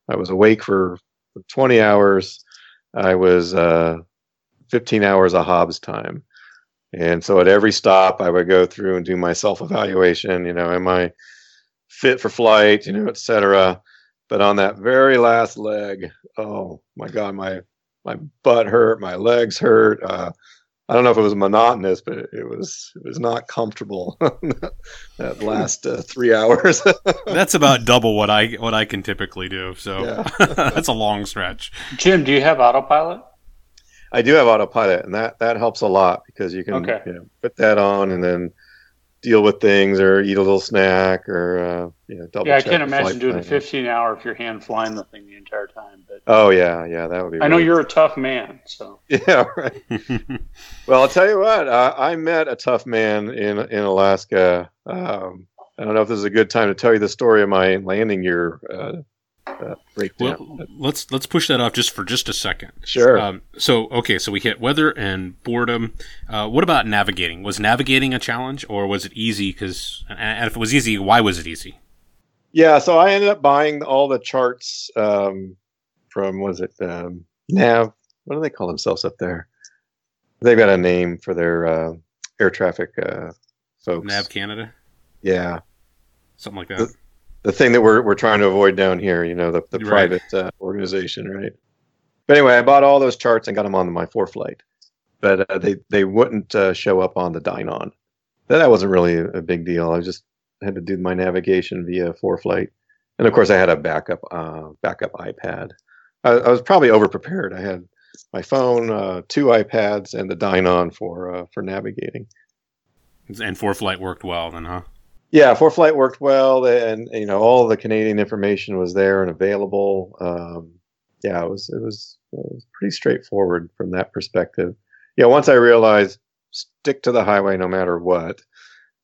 I was awake for 20 hours. I was uh, 15 hours of Hobbs time. And so at every stop, I would go through and do my self evaluation. You know, am I fit for flight? You know, et cetera. But on that very last leg, oh my God, my my butt hurt, my legs hurt. Uh, I don't know if it was monotonous, but it, it was it was not comfortable. that last uh, three hours. That's about double what I what I can typically do. So Yeah. that's a long stretch. Jim, do you have autopilot? I do have autopilot, and that that helps a lot because you can Okay. you know, put that on and then deal with things or eat a little snack or uh, you know double. Yeah, I can't imagine flight doing a 15 hour if you're hand flying the thing the entire time. But Oh yeah, yeah, that would be. I know you're a tough man, so Yeah, right. Well, I'll tell you what. I, I met a tough man in in Alaska. Um, I don't know if this is a good time to tell you the story of my landing gear uh, uh, breakdown. well, let's let's push that off just for just a second. sure. Um, so okay, so we hit weather and boredom. Uh, what about navigating? Was navigating a challenge, or was it easy? Because and if it was easy, why was it easy? Yeah, so I ended up buying all the charts um, from was it um, Nav? What do they call themselves up there? They've got a name for their uh, air traffic uh, folks. Nav Canada, Yeah, something like that. the thing that we're we're trying to avoid down here. You know, the the Right. private uh, organization, right? But anyway, I bought all those charts and got them on my ForeFlight, but uh, they they wouldn't uh, show up on the Dynon. That that wasn't really a, a big deal. I just had to do my navigation via ForeFlight, and of course I had a backup uh, backup iPad. I, I was probably over prepared. I had my phone, uh, two iPads, and the Dynon for uh, for navigating. And ForeFlight worked well then, huh? Yeah, ForeFlight worked well, and you know all the Canadian information was there and available. Um, yeah, it was it was it was pretty straightforward from that perspective. Yeah, once I realized stick to the highway no matter what,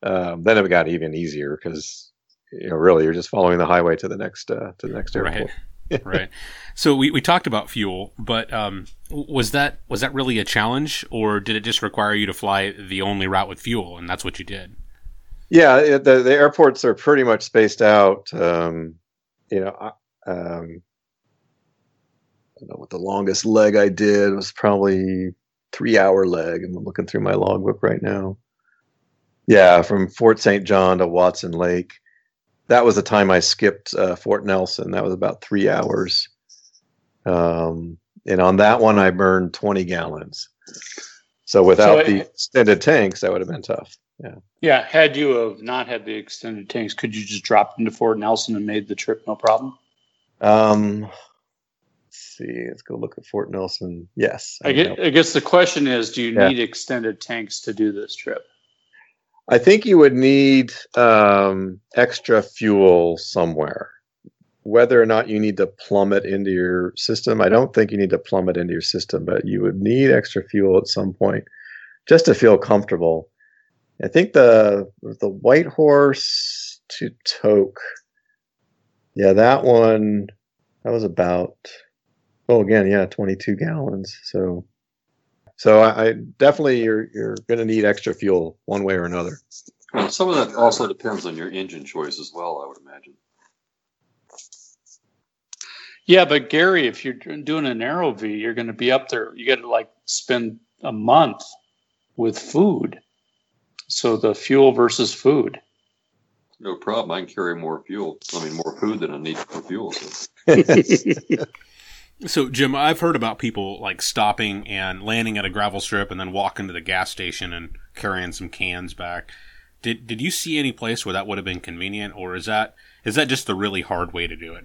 um, then it got even easier because you know really you're just following the highway to the next uh, to the next airport. Right. right. So we, we talked about fuel, but um, was that was that really a challenge, or did it just require you to fly the only route with fuel, and that's what you did? Yeah, the the airports are pretty much spaced out. Um, you know, I- um, I don't know what the longest leg I did was probably three hour leg. I'm looking through my logbook right now. Yeah, from Fort St. John to Watson Lake. That was the time I skipped uh, Fort Nelson. That was about three hours. Um, and on that one, I burned 20 gallons. So without it- the extended tanks, that would have been tough. Yeah. Yeah. Had you have not had the extended tanks, could you just drop into Fort Nelson and made the trip no problem? Um, let's see. Let's go look at Fort Nelson. Yes, I get, I guess the question is, do you Yeah. need extended tanks to do this trip? I think you would need um, extra fuel somewhere. Whether or not you need to plumb it into your system, I don't think you need to plumb it into your system, but you would need extra fuel at some point just to feel comfortable. I think the the Whitehorse to Tok, yeah, that one that was about oh again yeah 22 gallons. So so I, I definitely you're you're going to need extra fuel one way or another. Well, some of that also depends on your engine choice as well, I would imagine. Yeah, but Gary, if you're doing an AeroVee, you're going to be up there. You got to like spend a month with food. So the fuel versus food. No problem. I can carry more fuel. I mean, more food than I need for fuel. So. So, Jim, I've heard about people like stopping and landing at a gravel strip and then walking to the gas station and carrying some cans back. Did did you see any place where that would have been convenient, or is that is that just the really hard way to do it?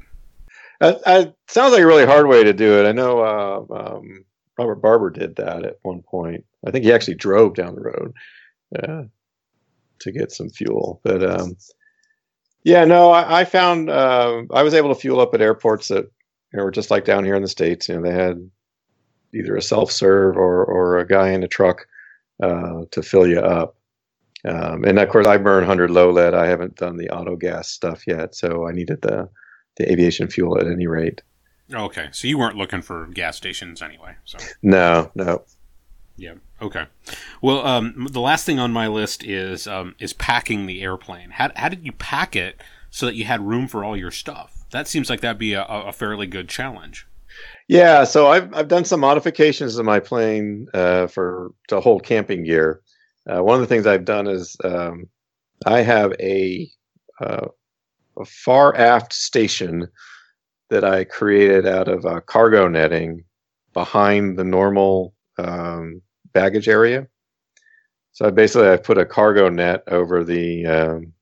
Uh, uh, sounds like a really hard way to do it. I know uh, um, Robert Barber did that at one point. I think he actually drove down the road uh, to get some fuel. But um, yeah, no, I, I found uh, I was able to fuel up at airports that you know, were just like down here in the states. You know, they had either a self serve or or a guy in a truck uh, to fill you up. Um, and of course, I burn 100 low lead. I haven't done the auto gas stuff yet, so I needed the the aviation fuel at any rate. Okay, so you weren't looking for gas stations anyway. So no, no. Yeah. Okay. Well, um, the last thing on my list is um, is packing the airplane. How how did you pack it so that you had room for all your stuff? That seems like that'd be a, a fairly good challenge. Yeah. So I've I've done some modifications to my plane uh, for to hold camping gear. Uh, one of the things I've done is um, I have a, uh, a far aft station that I created out of uh, cargo netting behind the normal um, baggage area. So I basically I put a cargo net over the um,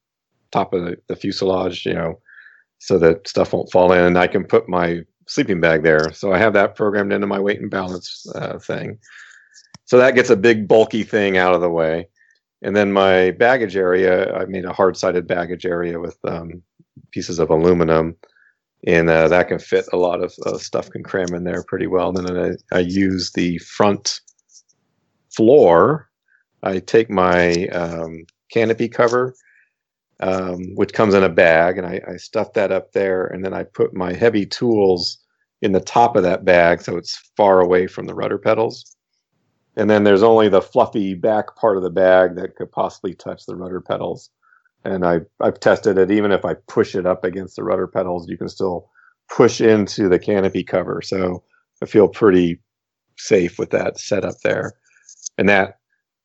top of the, the, fuselage, you know, so that stuff won't fall in, and I can put my sleeping bag there. So I have that programmed into my weight and balance uh, thing. So that gets a big bulky thing out of the way. And then my baggage area, I made a hard sided baggage area with um, pieces of aluminum. And uh, that can fit a lot of uh, stuff, can cram in there pretty well. And then I, I use the front floor. I take my um, canopy cover, um, which comes in a bag, and I, I stuff that up there. And then I put my heavy tools in the top of that bag so it's far away from the rudder pedals and then there's only the fluffy back part of the bag that could possibly touch the rudder pedals. And I, I've tested it. Even if I push it up against the rudder pedals, you can still push into the canopy cover. So I feel pretty safe with that setup there. And that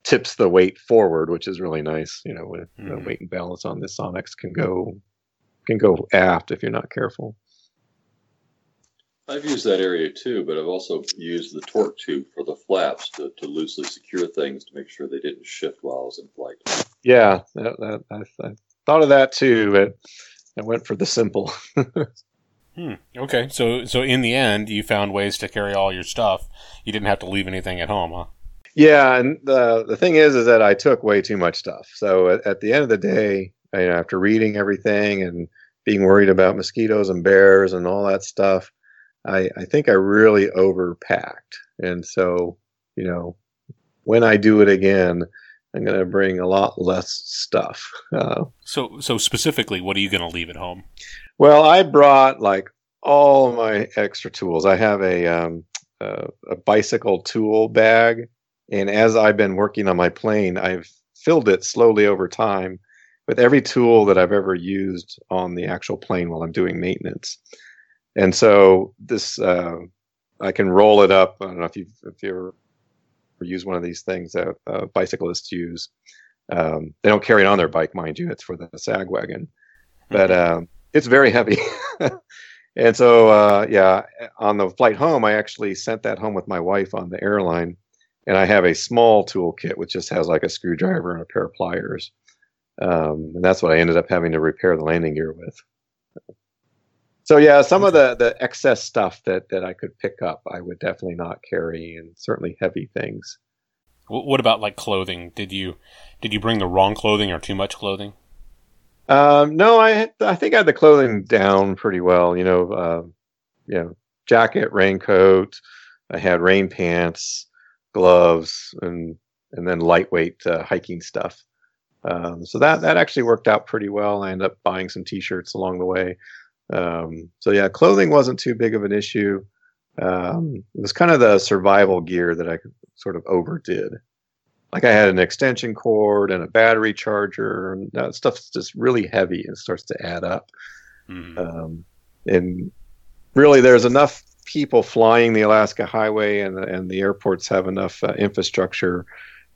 tips the weight forward, which is really nice. You know, with mm-hmm. the weight and balance on this Sonex can go can go aft if you're not careful. I've used that area too, but I've also used the torque tube for the flaps to, to loosely secure things to make sure they didn't shift while I was in flight. Yeah, that, that, I, I, thought of that too, but I went for the simple. hmm. Okay, so so in the end, you found ways to carry all your stuff. You didn't have to leave anything at home, huh? Yeah, and the the thing is, is that I took way too much stuff. So at, at the end of the day, you know, after reading everything and being worried about mosquitoes and bears and all that stuff, I, I think I really overpacked. And so, you know, when I do it again, I'm going to bring a lot less stuff. Uh, so, so specifically, what are you going to leave at home? Well, I brought like all my extra tools. I have a um, a, a bicycle tool bag, and as I've been working on my plane, I've filled it slowly over time with every tool that I've ever used on the actual plane while I'm doing maintenance and so this uh, I can roll it up. I don't know if you if you ever use one of these things that uh, bicyclists use. Um, they don't carry it on their bike, mind you. It's for the sag wagon, but mm-hmm. um, it's very heavy. and so, uh, yeah, on the flight home, I actually sent that home with my wife on the airline, and I have a small toolkit which just has like a screwdriver and a pair of pliers, um, and that's what I ended up having to repair the landing gear with. So yeah, some of the the excess stuff that that I could pick up, I would definitely not carry, and certainly heavy things. What about like clothing? Did you did you bring the wrong clothing or too much clothing? Um, no, I I think I had the clothing down pretty well. You know, uh, you know, jacket, raincoat. I had rain pants, gloves, and and then lightweight uh, hiking stuff. Um, so that that actually worked out pretty well. I ended up buying some T-shirts along the way. Um, so yeah, clothing wasn't too big of an issue. Um, it was kind of the survival gear that I sort of overdid. Like I had an extension cord and a battery charger, and that stuff's just really heavy and starts to add up. Mm. Um, and really, there's enough people flying the Alaska Highway and and the airports have enough uh, infrastructure,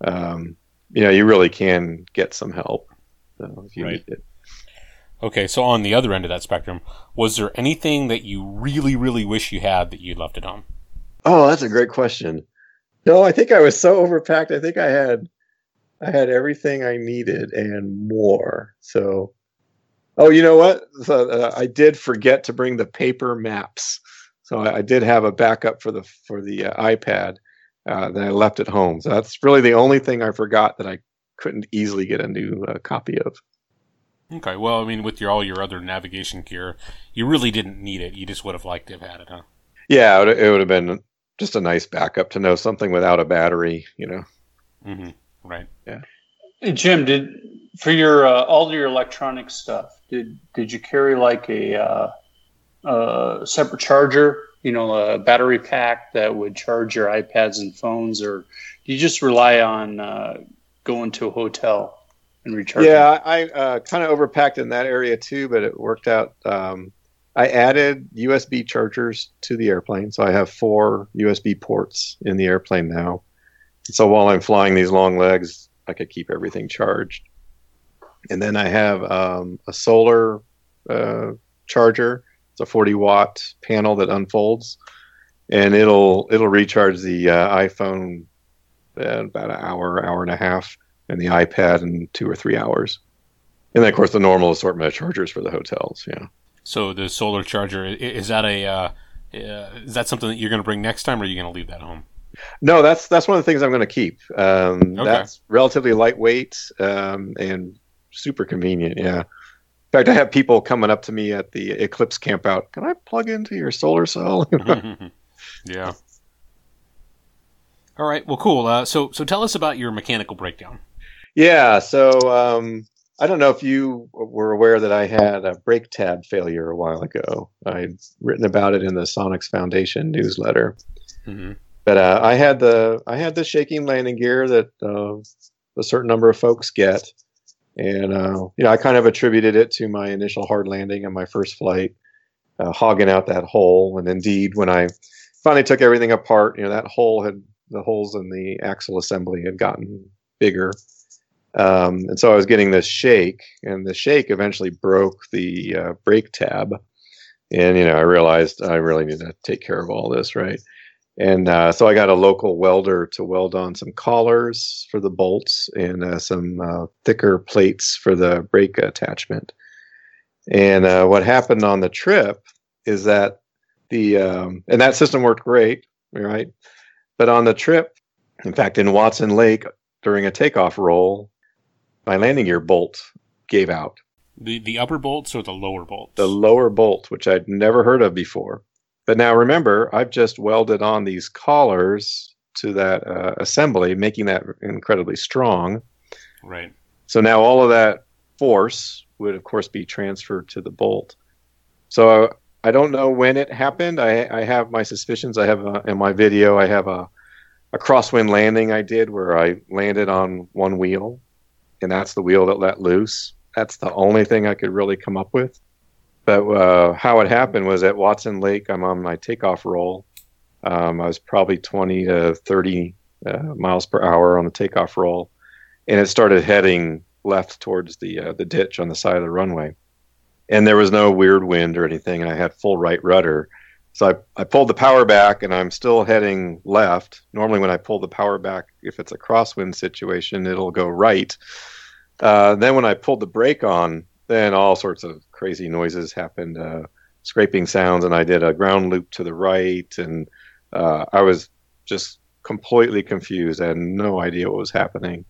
um, you know, you really can get some help if you Right. need it. Okay, so on the other end of that spectrum, was there anything that you really, really wish you had that you left at home? Oh, that's a great question. No, I think I was so overpacked. I think I had I had everything I needed and more. So, oh, you know what? So, uh, I did forget to bring the paper maps. So I, I did have a backup for the for the uh, iPad uh, that I left at home. So that's really the only thing I forgot that I couldn't easily get a new uh, copy of. Okay, well, I mean, with your all your other navigation gear, you really didn't need it. You just would have liked to have had it, huh? Yeah, it, would- it would have been just a nice backup to know something without a battery. You know. Mm-hmm. Right. Hey, Jim, did for your uh, all your electronic stuff, did did you carry like a uh, separate charger? You know, a battery pack that would charge your iPads and phones, or do you just rely on uh, going to a hotel and recharging? Yeah, I uh, kind of overpacked in that area too, but it worked out. Um, I added USB chargers to the airplane, so I have four USB ports in the airplane now. So while I'm flying these long legs, I could keep everything charged. And then I have um, a solar uh, charger. It's a 40 watt panel that unfolds, and it'll it'll recharge the uh, iPhone in about an hour, hour and a half and the iPad in two or three hours. And then, of course, the normal assortment of chargers for the hotels. Yeah. So the solar charger is that a uh, uh, is that something that you're going to bring next time, or are you going to leave that home? No, that's that's one of the things I'm going to keep. Um, Okay. That's relatively lightweight um, and super convenient. Yeah. In fact, I have people coming up to me at the Eclipse camp out. Can I plug into your solar cell? yeah. All right. Well, cool. Uh, so so tell us about your mechanical breakdown. Yeah, so um, I don't know if you were aware that I had a brake tab failure a while ago. I'd written about it in the Sonex Foundation newsletter. Mm-hmm. But uh, I had the I had the shaking landing gear that uh, a certain number of folks get, and uh, you know I kind of attributed it to my initial hard landing on my first flight, uh, hogging out that hole. And indeed, when I finally took everything apart, you know that hole had the holes in the axle assembly had gotten bigger, um, and so I was getting this shake, and the shake eventually broke the uh, brake tab. And you know I realized I really need to take care of all this, right? And uh, so I got a local welder to weld on some collars for the bolts and uh, some uh, thicker plates for the brake attachment. And uh, what happened on the trip is that the um, and that system worked great, right? But on the trip, in fact, in Watson Lake during a takeoff roll, my landing gear bolt gave out. The the upper bolts or the lower bolts? The lower bolt, which I'd never heard of before. But now remember, I've just welded on these collars to that uh, assembly, making that incredibly strong. right. So now all of that force would, of course, be transferred to the bolt. So I don't know when it happened. I, I have my suspicions. I have uh in my video. I have a a crosswind landing I did where I landed on one wheel, and that's the wheel that let loose. That's the only thing I could really come up with. But uh, how it happened was at Watson Lake. I'm on my takeoff roll. Um, I was probably 20 to 30 uh, miles per hour on the takeoff roll, and it started heading left towards the uh, the ditch on the side of the runway. And there was no weird wind or anything, and I had full right rudder. So I, I pulled the power back, and I'm still heading left. Normally, when I pull the power back, if it's a crosswind situation, it'll go right. Uh, then when I pulled the brake on, then all sorts of crazy noises happened, uh, scraping sounds, and I did a ground loop to the right, and uh, I was just completely confused. I had no idea what was happening.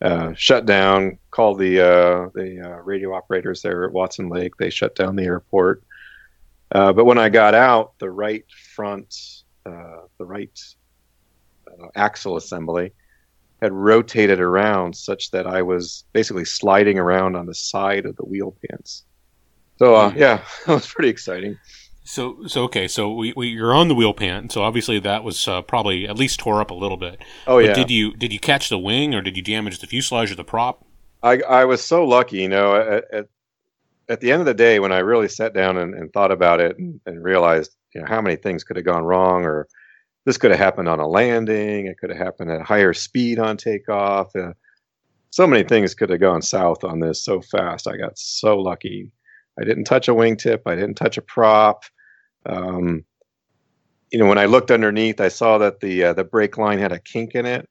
Uh, shut down, called the uh, the uh, radio operators there at Watson Lake. They shut down the airport. Uh, but when I got out, the right front, the right axle assembly had rotated around such that I was basically sliding around on the side of the wheel pants. So uh, yeah, that was pretty exciting. So so okay. So we, we you're on the wheel pant. So obviously that was uh, probably at least tore up a little bit. Oh But yeah, did you did you catch the wing or did you damage the fuselage or the prop? I I was so lucky, you know. At, at, at the end of the day, when I really sat down and, and thought about it and, and realized you know, how many things could have gone wrong, or this could have happened on a landing. It could have happened at higher speed on takeoff. Uh, so many things could have gone south on this so fast. I got so lucky. I didn't touch a wingtip. I didn't touch a prop. Um, you know, when I looked underneath, I saw that the uh, the brake line had a kink in it,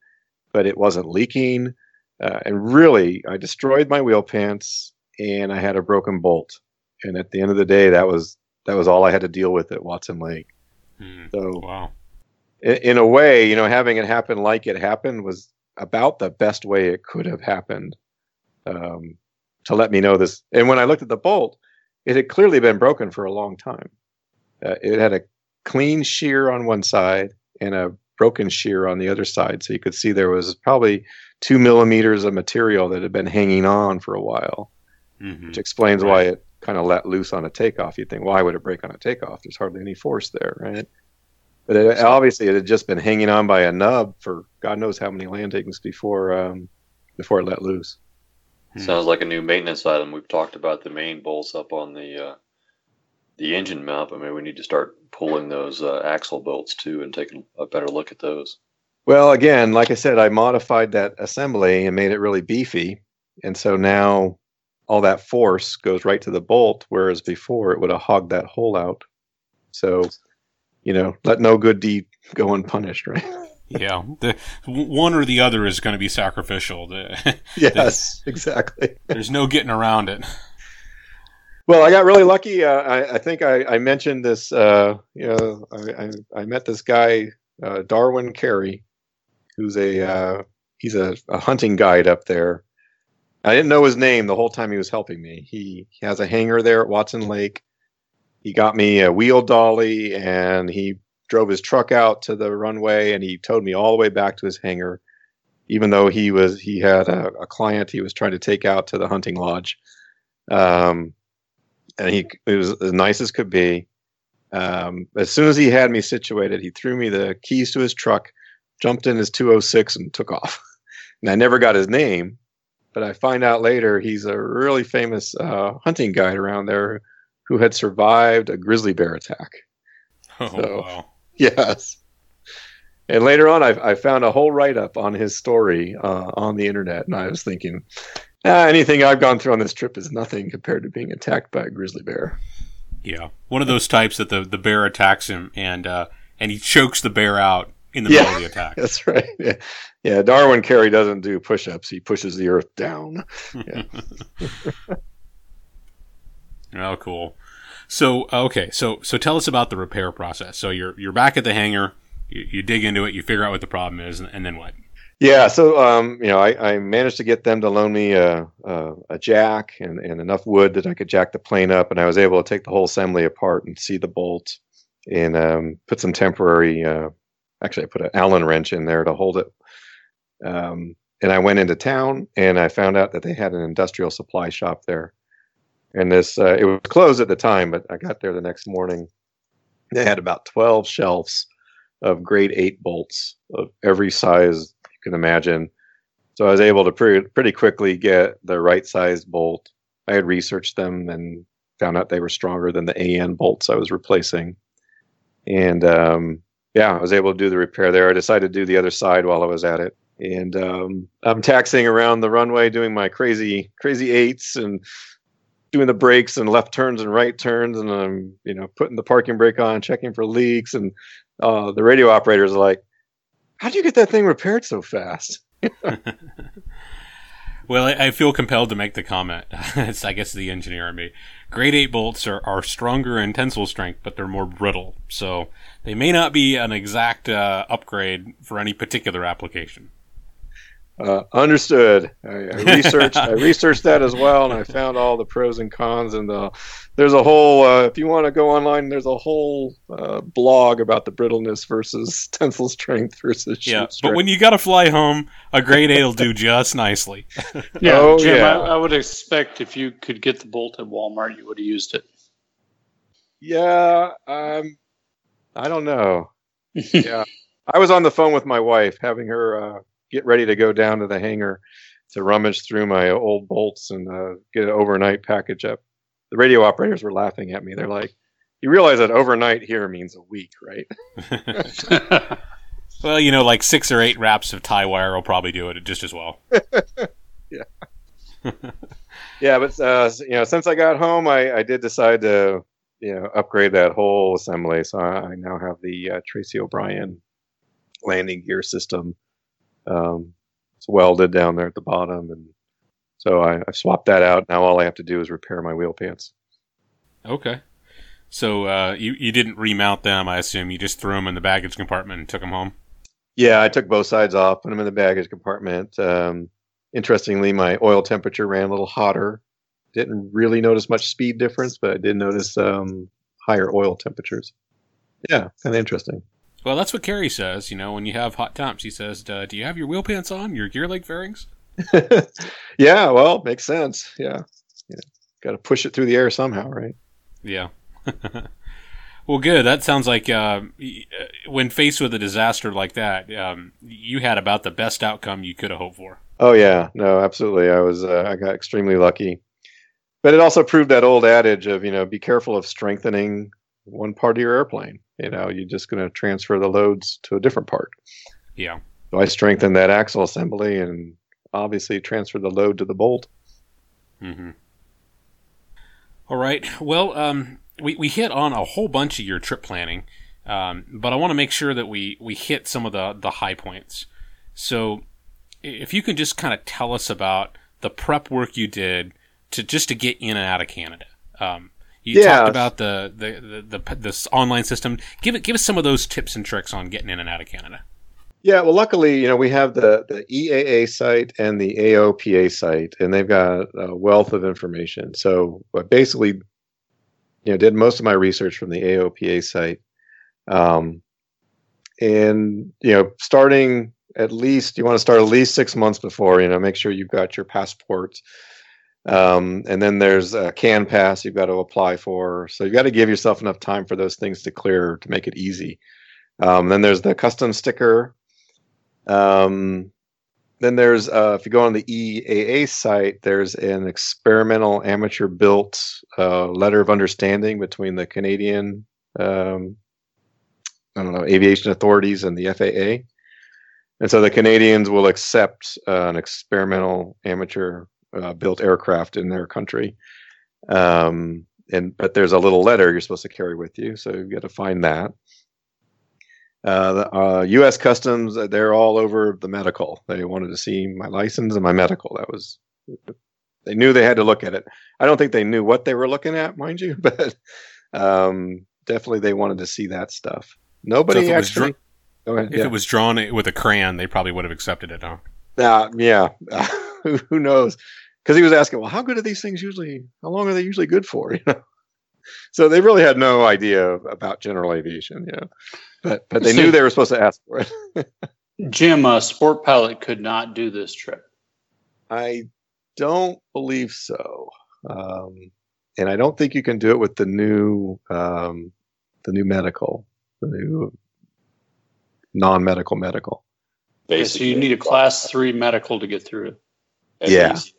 but it wasn't leaking. Uh, and really, I destroyed my wheel pants, and I had a broken bolt. And at the end of the day, that was that was all I had to deal with at Watson Lake. Hmm. So, Wow. in, in a way, you know, having it happen like it happened was about the best way it could have happened um, to let me know this. And when I looked at the bolt, it had clearly been broken for a long time. Uh, it had a clean shear on one side and a broken shear on the other side. So you could see there was probably two millimeters of material that had been hanging on for a while, hmm which explains why it kind of let loose on a takeoff. You'd think, why would it break on a takeoff? There's hardly any force there, right? But it, obviously, it had just been hanging on by a nub for God knows how many landings before um, before it let loose. Hmm. Sounds like a new maintenance item. We've talked about the main bolts up on the uh, the engine mount, but maybe we need to start pulling those uh, axle bolts too and taking a better look at those. Well, again, like I said, I modified that assembly and made it really beefy, and so now all that force goes right to the bolt, whereas before it would have hogged that hole out. So, you know, let no good deed go unpunished, right? Yeah. The one or the other is going to be sacrificial. The- yes, exactly. There's no getting around it. Well, I got really lucky. Uh, I, I think I, I mentioned this. Uh, you know, I, I, I met this guy, uh, Darwin Cary, who's a uh, he's a, a hunting guide up there. I didn't know his name the whole time he was helping me. He, he has a hangar there at Watson Lake. He got me a wheel dolly and he drove his truck out to the runway and he towed me all the way back to his hangar, even though he was he had a, a client he was trying to take out to the hunting lodge. Um, and he it was as nice as could be. Um, as soon as he had me situated, he threw me the keys to his truck, jumped in his 206, and took off. And I never got his name, but I find out later he's a really famous uh, hunting guide around there who had survived a grizzly bear attack. Oh, So- wow. Yes. And later on, I, I found a whole write up on his story uh, on the internet, and I was thinking, ah, anything I've gone through on this trip is nothing compared to being attacked by a grizzly bear. Yeah. One of those types that the, the bear attacks him and uh, and he chokes the bear out in the Yeah. middle of the attack. That's right. Yeah, yeah. Darwin Cary doesn't do push-ups; he pushes the earth down. Yeah. Oh, cool. So uh, okay, so so tell us about the repair process. So you're you're back at the hangar, you, you dig into it, you figure out what the problem is, and, and then what? Yeah, so um, you know, I, I managed to get them to loan me a, a, a jack and, and enough wood that I could jack the plane up, and I was able to take the whole assembly apart and see the bolt, and um, put some temporary. Uh, actually, I put an Allen wrench in there to hold it. Um, and I went into town, and I found out that they had an industrial supply shop there, and this uh, it was closed at the time, but I got there the next morning. They had about twelve shelves of grade eight bolts of every size you can imagine. So I was able to pretty, pretty quickly get the right size bolt. I had researched them and found out they were stronger than the AN bolts I was replacing. And um, yeah, I was able to do the repair there. I decided to do the other side while I was at it. And um, I'm taxiing around the runway doing my crazy, crazy eights and doing the brakes and left turns and right turns. And I'm, you know, putting the parking brake on, checking for leaks. And uh, the radio operators are like, "How do you get that thing repaired so fast? Well, I, I feel compelled to make the comment. it's, I guess, the engineer in me. Grade 8 bolts are, are stronger in tensile strength, but they're more brittle. So they may not be an exact uh, upgrade for any particular application. Uh, understood. I, I researched. I researched that as well, and I found all the pros and cons. And the, there's a whole. Uh, if you want to go online, there's a whole uh, blog about the brittleness versus tensile strength versus Yeah, shoot but strength. when you got to fly home, a grade 8 will do just nicely. Yeah, Oh, Jim, yeah. I, I would expect if you could get the bolt at Walmart, you would have used it. yeah, um, I don't know. yeah, I was on the phone with my wife, having her uh, get ready to go down to the hangar to rummage through my old bolts and uh, get an overnight package up. The radio operators were laughing at me. They're like, you realize that overnight here means a week, right? well, you know, like six or eight wraps of tie wire will probably do it just as well. yeah. yeah, but uh, you know, since I got home, I, I did decide to you know upgrade that whole assembly. So I, I now have the uh, Tracy O'Brien landing gear system. Um, it's welded down there at the bottom, and so I, I swapped that out. Now all I have to do is repair my wheel pants. Okay. So uh, you you didn't remount them, I assume. You just threw them in the baggage compartment and took them home. Yeah, I took both sides off, put them in the baggage compartment. Um, interestingly, my oil temperature ran a little hotter. Didn't really notice much speed difference, but I did notice um, higher oil temperatures. Yeah, kind of interesting. Well, that's what Carrie says. You know, when you have hot temps, he says, uh, "Do you have your wheel pants on? Your gear leg fairings?" yeah, well, makes sense. Yeah, yeah. got to push it through the air somehow, right? Yeah. well, good. That sounds like uh, uh, when faced with a disaster like that, um, you had about the best outcome you could have hoped for. Oh yeah, no, absolutely. I was uh, I got extremely lucky, but it also proved that old adage of you know be careful of strengthening one part of your airplane. You know, you're just going to transfer the loads to a different part. Yeah. So I strengthened that axle assembly and obviously transferred the load to the bolt. Mm-hmm. All right. Well, um, we, we hit on a whole bunch of your trip planning, um, but I want to make sure that we, we hit some of the, the high points. So if you can just kind of tell us about the prep work you did to just to get in and out of Canada. Um, you yeah. talked about the, the, the, the, this online system. Give it, give us some of those tips and tricks on getting in and out of Canada. Yeah, well, luckily, you know, we have the, the EAA site and the AOPA site, and they've got a wealth of information. So, I basically, you know, did most of my research from the AOPA site, um, and you know, starting at least you want to start at least six months before. You know, make sure you've got your passports, um, and then there's a CANPASS you've got to apply for. So you've got to give yourself enough time for those things to clear to make it easy. Um, then there's the custom sticker um, then there's uh, if you go on the EAA site, there's an experimental amateur built uh, letter of understanding between the Canadian um, I don't know aviation authorities and the FAA, and so the Canadians will accept uh, an experimental amateur uh, built aircraft in their country. Um, and but there's a little letter you're supposed to carry with you, so you've got to find that. Uh, the uh, U.S. Customs, uh, they're all over the medical. They wanted to see my license and my medical. That was, they knew they had to look at it. I don't think they knew what they were looking at, mind you, but um, definitely they wanted to see that stuff. Nobody so actually. Dr- if yeah. it was drawn with a crayon, they probably would have accepted it, huh? Uh, yeah. who knows? Because he was asking, well, how good are these things usually? How long are they usually good for? You know. So they really had no idea about general aviation. Yeah but but they knew they were supposed to ask for it. Jim, a sport pilot could not do this trip. I don't believe so, um, and I don't think you can do it with the new um, the new medical, the new non-medical medical. Basically, so you need a class three medical to get through it. Yeah. Least.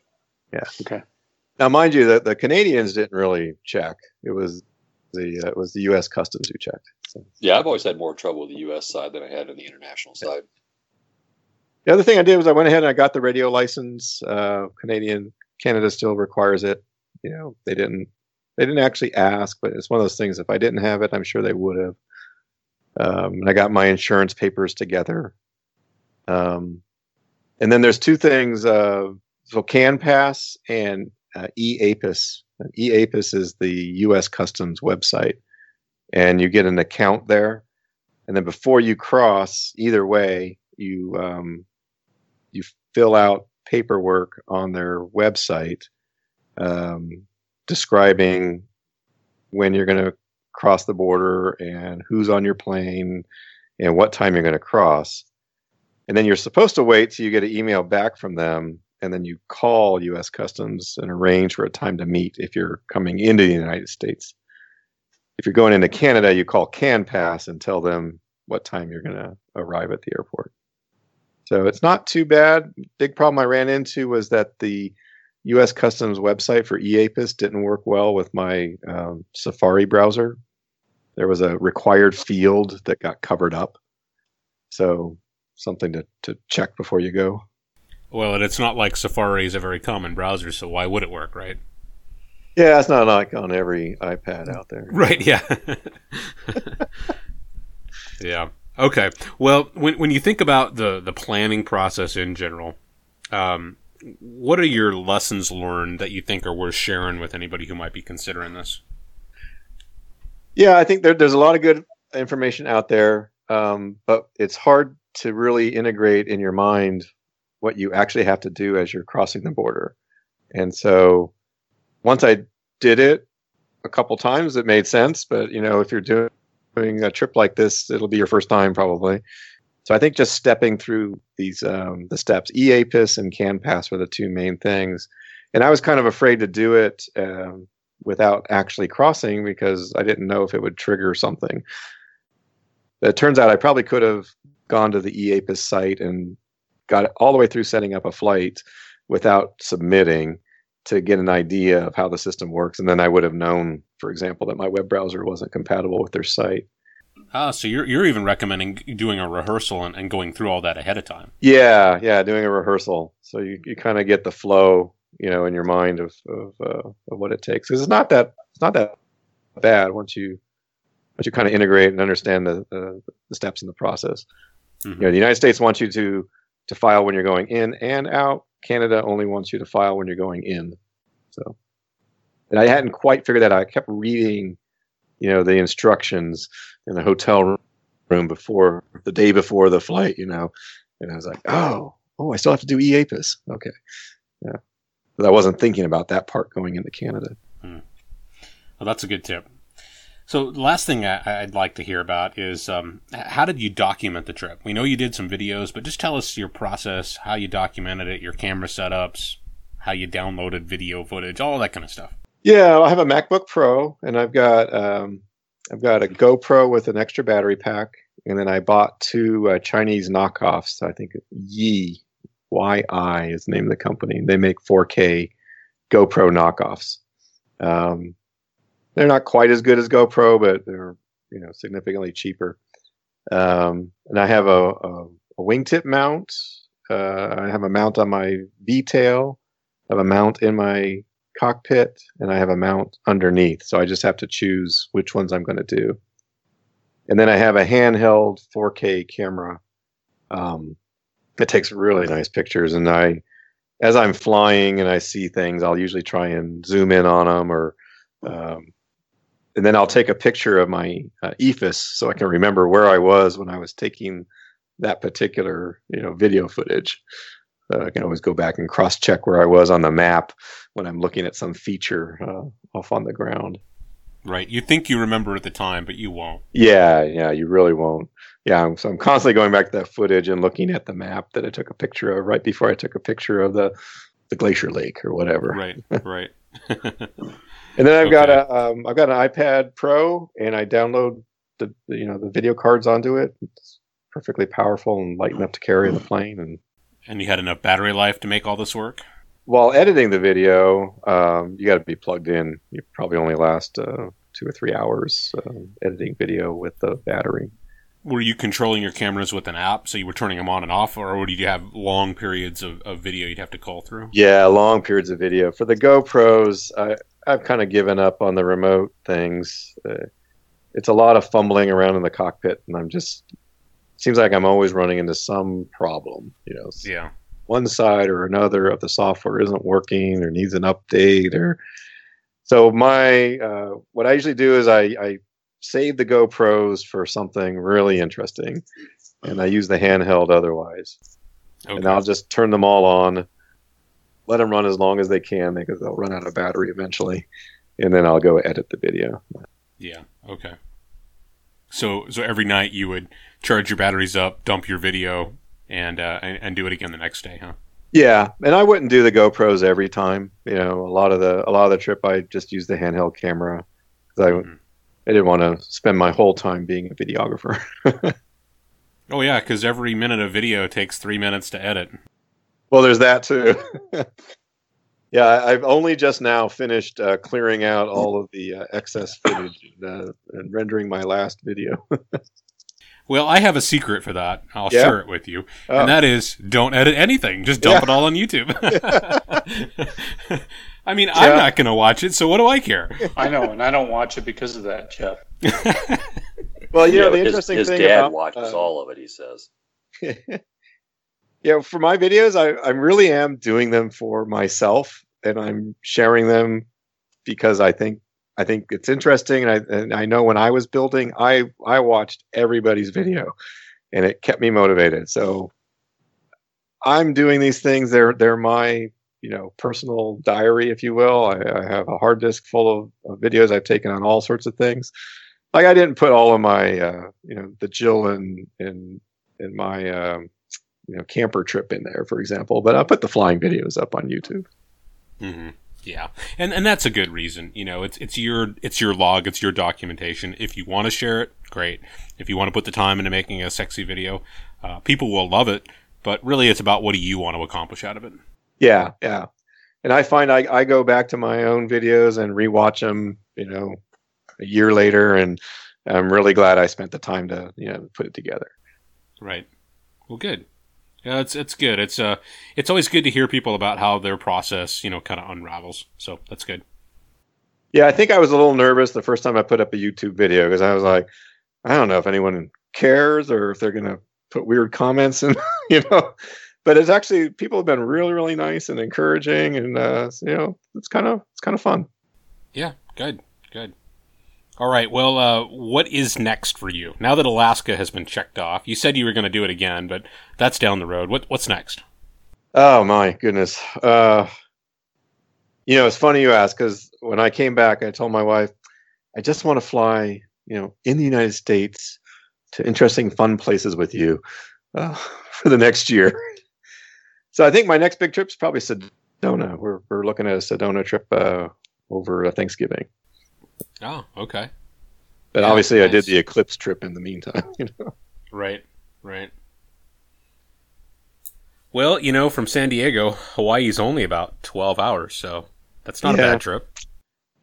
Yeah. Okay. Now, mind you, that the Canadians didn't really check. It was the uh, it was the U.S. Customs who checked. So. Yeah, I've always had more trouble with the U.S. side than I had on the international side. The other thing I did was I went ahead and I got the radio license. Uh, Canadian Canada still requires it. You know, they didn't they didn't actually ask, but it's one of those things. If I didn't have it, I'm sure they would have. Um, and I got my insurance papers together. Um, and then there's two things. Uh, so CANPASS and uh, EAPIS EAPIS is the U.S. Customs website, and you get an account there. And then before you cross, either way, you um, you fill out paperwork on their website um, describing when you're going to cross the border and who's on your plane and what time you're going to cross. And then you're supposed to wait till you get an email back from them and then you call U.S. Customs and arrange for a time to meet if you're coming into the United States. If you're going into Canada, you call CANPASS and tell them what time you're going to arrive at the airport. So it's not too bad. Big problem I ran into was that the U.S. Customs website for EAPIS didn't work well with my um, Safari browser. there was a required field that got covered up. So something to, to check before you go. Well, and it's not like Safari is a very common browser, so why would it work, right? Yeah, it's not like on every iPad out there. Right, yeah. yeah. Okay. Well, when when you think about the the planning process in general, um, what are your lessons learned that you think are worth sharing with anybody who might be considering this? Yeah, I think there, there's a lot of good information out there, um, but it's hard to really integrate in your mind what you actually have to do as you're crossing the border. And so once I did it a couple times, it made sense. But you know, if you're doing doing a trip like this, it'll be your first time probably. So I think just stepping through these um, the steps, EAPIS and CANPASS were the two main things. And I was kind of afraid to do it um, without actually crossing because I didn't know if it would trigger something. It turns out I probably could have gone to the EAPIS site and got all the way through setting up a flight without submitting to get an idea of how the system works. And then I would have known, for example, that my web browser wasn't compatible with their site. Ah, so you're you're even recommending doing a rehearsal and, and going through all that ahead of time. Yeah, yeah, doing a rehearsal. So you, you kind of get the flow, you know, in your mind of of, uh, of what it takes. Because it's not that it's not that bad once you once you kind of integrate and understand the, the, the steps in the process. Mm-hmm. You know, the United States wants you to to file when you're going in and out. Canada only wants you to file when you're going in. So, and I hadn't quite figured that out. I kept reading, you know, the instructions in the hotel room before the day before the flight, you know, and I was like, oh, oh, I still have to do EAPIS. Okay, yeah, but I wasn't thinking about that part going into Canada. Hmm. Well, that's a good tip. So, last thing I, would like to hear about is um, how did you document the trip? We know you did some videos, but just tell us your process, how you documented it, your camera setups, how you downloaded video footage, all that kind of stuff. Yeah, I have a MacBook Pro, and I've got um, I've got a GoPro with an extra battery pack, and then I bought two uh, Chinese knockoffs. I think Yi Y I is the name of the company. They make 4K GoPro knockoffs. Um, they're not quite as good as GoPro, but they're you know significantly cheaper. Um, and I have a, a, a wingtip mount. Uh, I have a mount on my V tail. I have a mount in my cockpit, and I have a mount underneath. So I just have to choose which ones I'm going to do. And then I have a handheld 4K camera um, that takes really nice pictures. And I, as I'm flying and I see things, I'll usually try and zoom in on them or um, and then I'll take a picture of my uh, EFIS so I can remember where I was when I was taking that particular you know video footage. Uh, I can always go back and cross check where I was on the map when I'm looking at some feature uh, off on the ground. Right. You think you remember at the time, but you won't. Yeah, yeah, you really won't. Yeah, so I'm constantly going back to that footage and looking at the map that I took a picture of right before I took a picture of the the glacier lake or whatever. Right, right. And then I've okay. got a um, I've got an iPad Pro, and I download the you know the video cards onto it. It's perfectly powerful and light enough to carry in the plane. And and you had enough battery life to make all this work. While editing the video, um, you got to be plugged in. You probably only last uh, two or three hours uh, editing video with the battery. Were you controlling your cameras with an app, so you were turning them on and off, or did you have long periods of, of video you'd have to call through? Yeah, long periods of video. For the GoPros, I, I've kind of given up on the remote things. Uh, it's a lot of fumbling around in the cockpit, and I'm just seems like I'm always running into some problem. You know, yeah, one side or another of the software isn't working or needs an update, or so my uh, what I usually do is I, I save the GoPros for something really interesting, and I use the handheld otherwise, okay. and I'll just turn them all on let them run as long as they can because they'll run out of battery eventually, and then I'll go edit the video. Yeah. Okay. So so every night you would charge your batteries up, dump your video, and uh, and, and do it again the next day, huh? Yeah, and I wouldn't do the GoPros every time. You know, a lot of the a lot of the trip I just used the handheld camera because I mm-hmm. I didn't want to spend my whole time being a videographer. oh yeah, because every minute of video takes three minutes to edit. Well, there's that too. Yeah, I- I've only just now finished uh, clearing out all of the uh, excess footage and, uh, and rendering my last video. Well, I have a secret for that. I'll Yeah? share it with you. Oh. And that is don't edit anything. Just dump Yeah. it all on YouTube. I mean, I'm not going to watch it, so what do I care? I know, and I don't watch it because of that, Jeff. well, you know, the his, interesting his thing dad about, watches uh, all of it. He says. Yeah, for my videos, I, I really am doing them for myself, and I'm sharing them because I think I think it's interesting, and I and I know when I was building, I I watched everybody's video, and it kept me motivated. So I'm doing these things. They're they're my you know personal diary, if you will. I, I have a hard disk full of, of videos I've taken on all sorts of things. Like I didn't put all of my uh, you know the Jill and and and my um, you know camper trip in there, for example. But I'll put the flying videos up on YouTube. hmm Yeah, and and that's a good reason. You know, it's it's your it's your log, it's your documentation. If you want to share it, great. If you want to put the time into making a sexy video, uh, people will love it. But really, it's about what do you want to accomplish out of it. Yeah, yeah. And I find I, I go back to my own videos and rewatch them, you know, a year later, and I'm really glad I spent the time to you know put it together. Right. Well, good. Yeah, it's it's good. It's uh, it's always good to hear people about how their process, you know, kind of unravels. So that's good. Yeah, I think I was a little nervous the first time I put up a YouTube video because I was like, I don't know if anyone cares or if they're gonna put weird comments and you know. But it's actually people have been really really nice and encouraging, and uh, you know it's kind of it's kind of fun. Yeah, good, good. All right. Well, uh, what is next for you now that Alaska has been checked off? You said you were going to do it again, but that's down the road. What what's next? Oh my goodness. Uh, you know, it's funny you ask because when I came back, I told my wife, I just want to fly, you know, in the United States to interesting, fun places with you uh, for the next year. So I think my next big trip is probably Sedona. We're we're looking at a Sedona trip uh, over Thanksgiving. Oh, okay. But Yeah, obviously, I did the Eclipse trip in the meantime. You know? Right, right. Well, you know, from San Diego, Hawaii's only about twelve hours, so that's not a bad trip.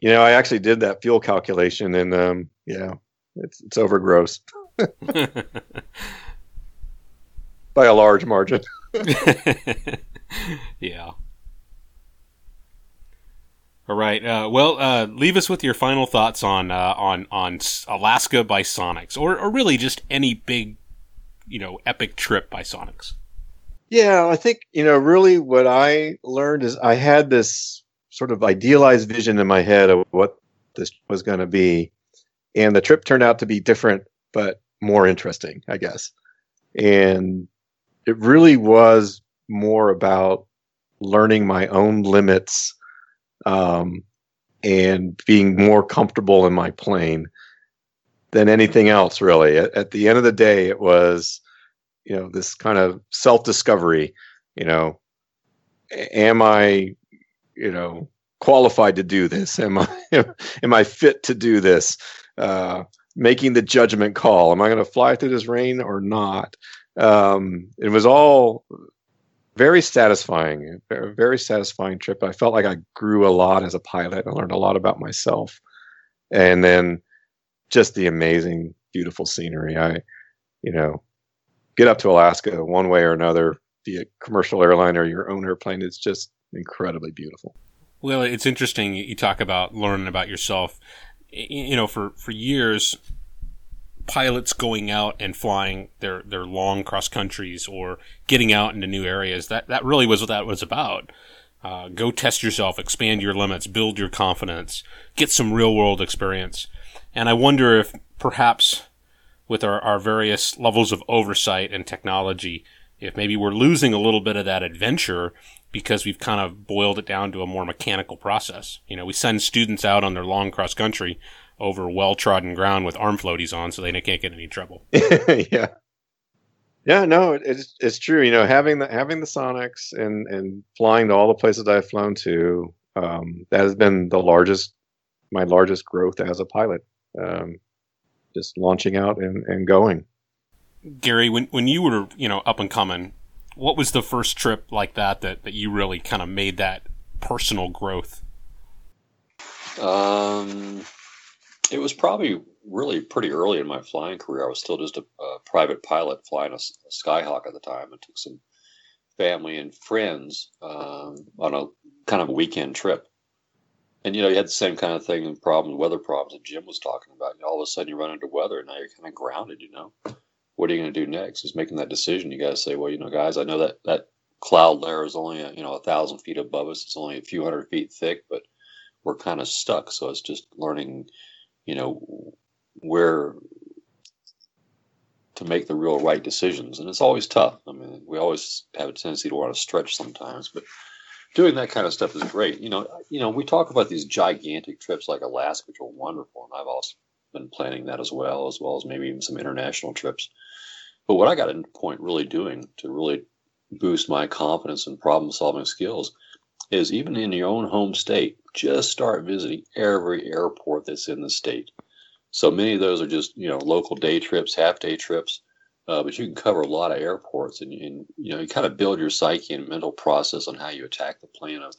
You know, I actually did that fuel calculation, and um, yeah, it's it's over gross by a large margin. yeah. All right. Uh, well, uh, leave us with your final thoughts on uh, on on Alaska by Sonex, or or really just any big, you know, epic trip by Sonex. Yeah, I think you know really what I learned is I had this sort of idealized vision in my head of what this was going to be, and the trip turned out to be different but more interesting, I guess. And it really was more about learning my own limits um, and being more comfortable in my plane than anything else. Really, at, at the end of the day, it was you know this kind of self discovery you know am i you know qualified to do this? Am i am i fit to do this? Uh making the judgment call. Am i going to fly through this rain or not? Um it was all very satisfying very satisfying trip i felt like i grew a lot as a pilot i learned a lot about myself and then just the amazing beautiful scenery i you know get up to Alaska one way or another, be a commercial airline or your own airplane, it's just incredibly beautiful. Well, it's interesting. You talk about learning about yourself. You know, for for years, pilots going out and flying their their long cross countries or getting out into new areas. That that really was what that was about. Uh, go test yourself, expand your limits, build your confidence, get some real world experience. And I wonder if perhaps with our, our various levels of oversight and technology, if maybe we're losing a little bit of that adventure because we've kind of boiled it down to a more mechanical process. You know, we send students out on their long cross country over well trodden ground with arm floaties on so they can't get in any trouble. yeah. Yeah, no, it's it's true. You know, having the having the Sonex and and flying to all the places I've flown to, um, that has been the largest, my largest growth as a pilot. Um, just launching out and, and going. Gary, when when you were, you know, up and coming, what was the first trip like that that, that you really kind of made that personal growth? Um, it was probably really pretty early in my flying career. I was still just a, a private pilot flying a, a, Skyhawk at the time. I took some family and friends um, on a kind of a weekend trip. And you know, you had the same kind of thing and problems, weather problems that Jim was talking about. You know, all of a sudden, you run into weather, and now you're kind of grounded. You know, what are you going to do next? Is making that decision. You got to say, well, you know, guys, I know that that cloud layer is only a, you know a thousand feet above us. It's only a few hundred feet thick, but we're kind of stuck. So it's just learning, you know, where to make the real right decisions. And it's always tough. I mean, we always have a tendency to want to stretch sometimes, but doing that kind of stuff is great. You know, you know, we talk about these gigantic trips like Alaska, which are wonderful, and I've also been planning that as well, as well as maybe even some international trips. But what I got to point really doing to really boost my confidence and problem solving skills is even in your own home state, just start visiting every airport that's in the state. So many of those are just you know local day trips, half day trips, uh, but you can cover a lot of airports, and, and you know you kind of build your psyche and mental process on how you attack the plan of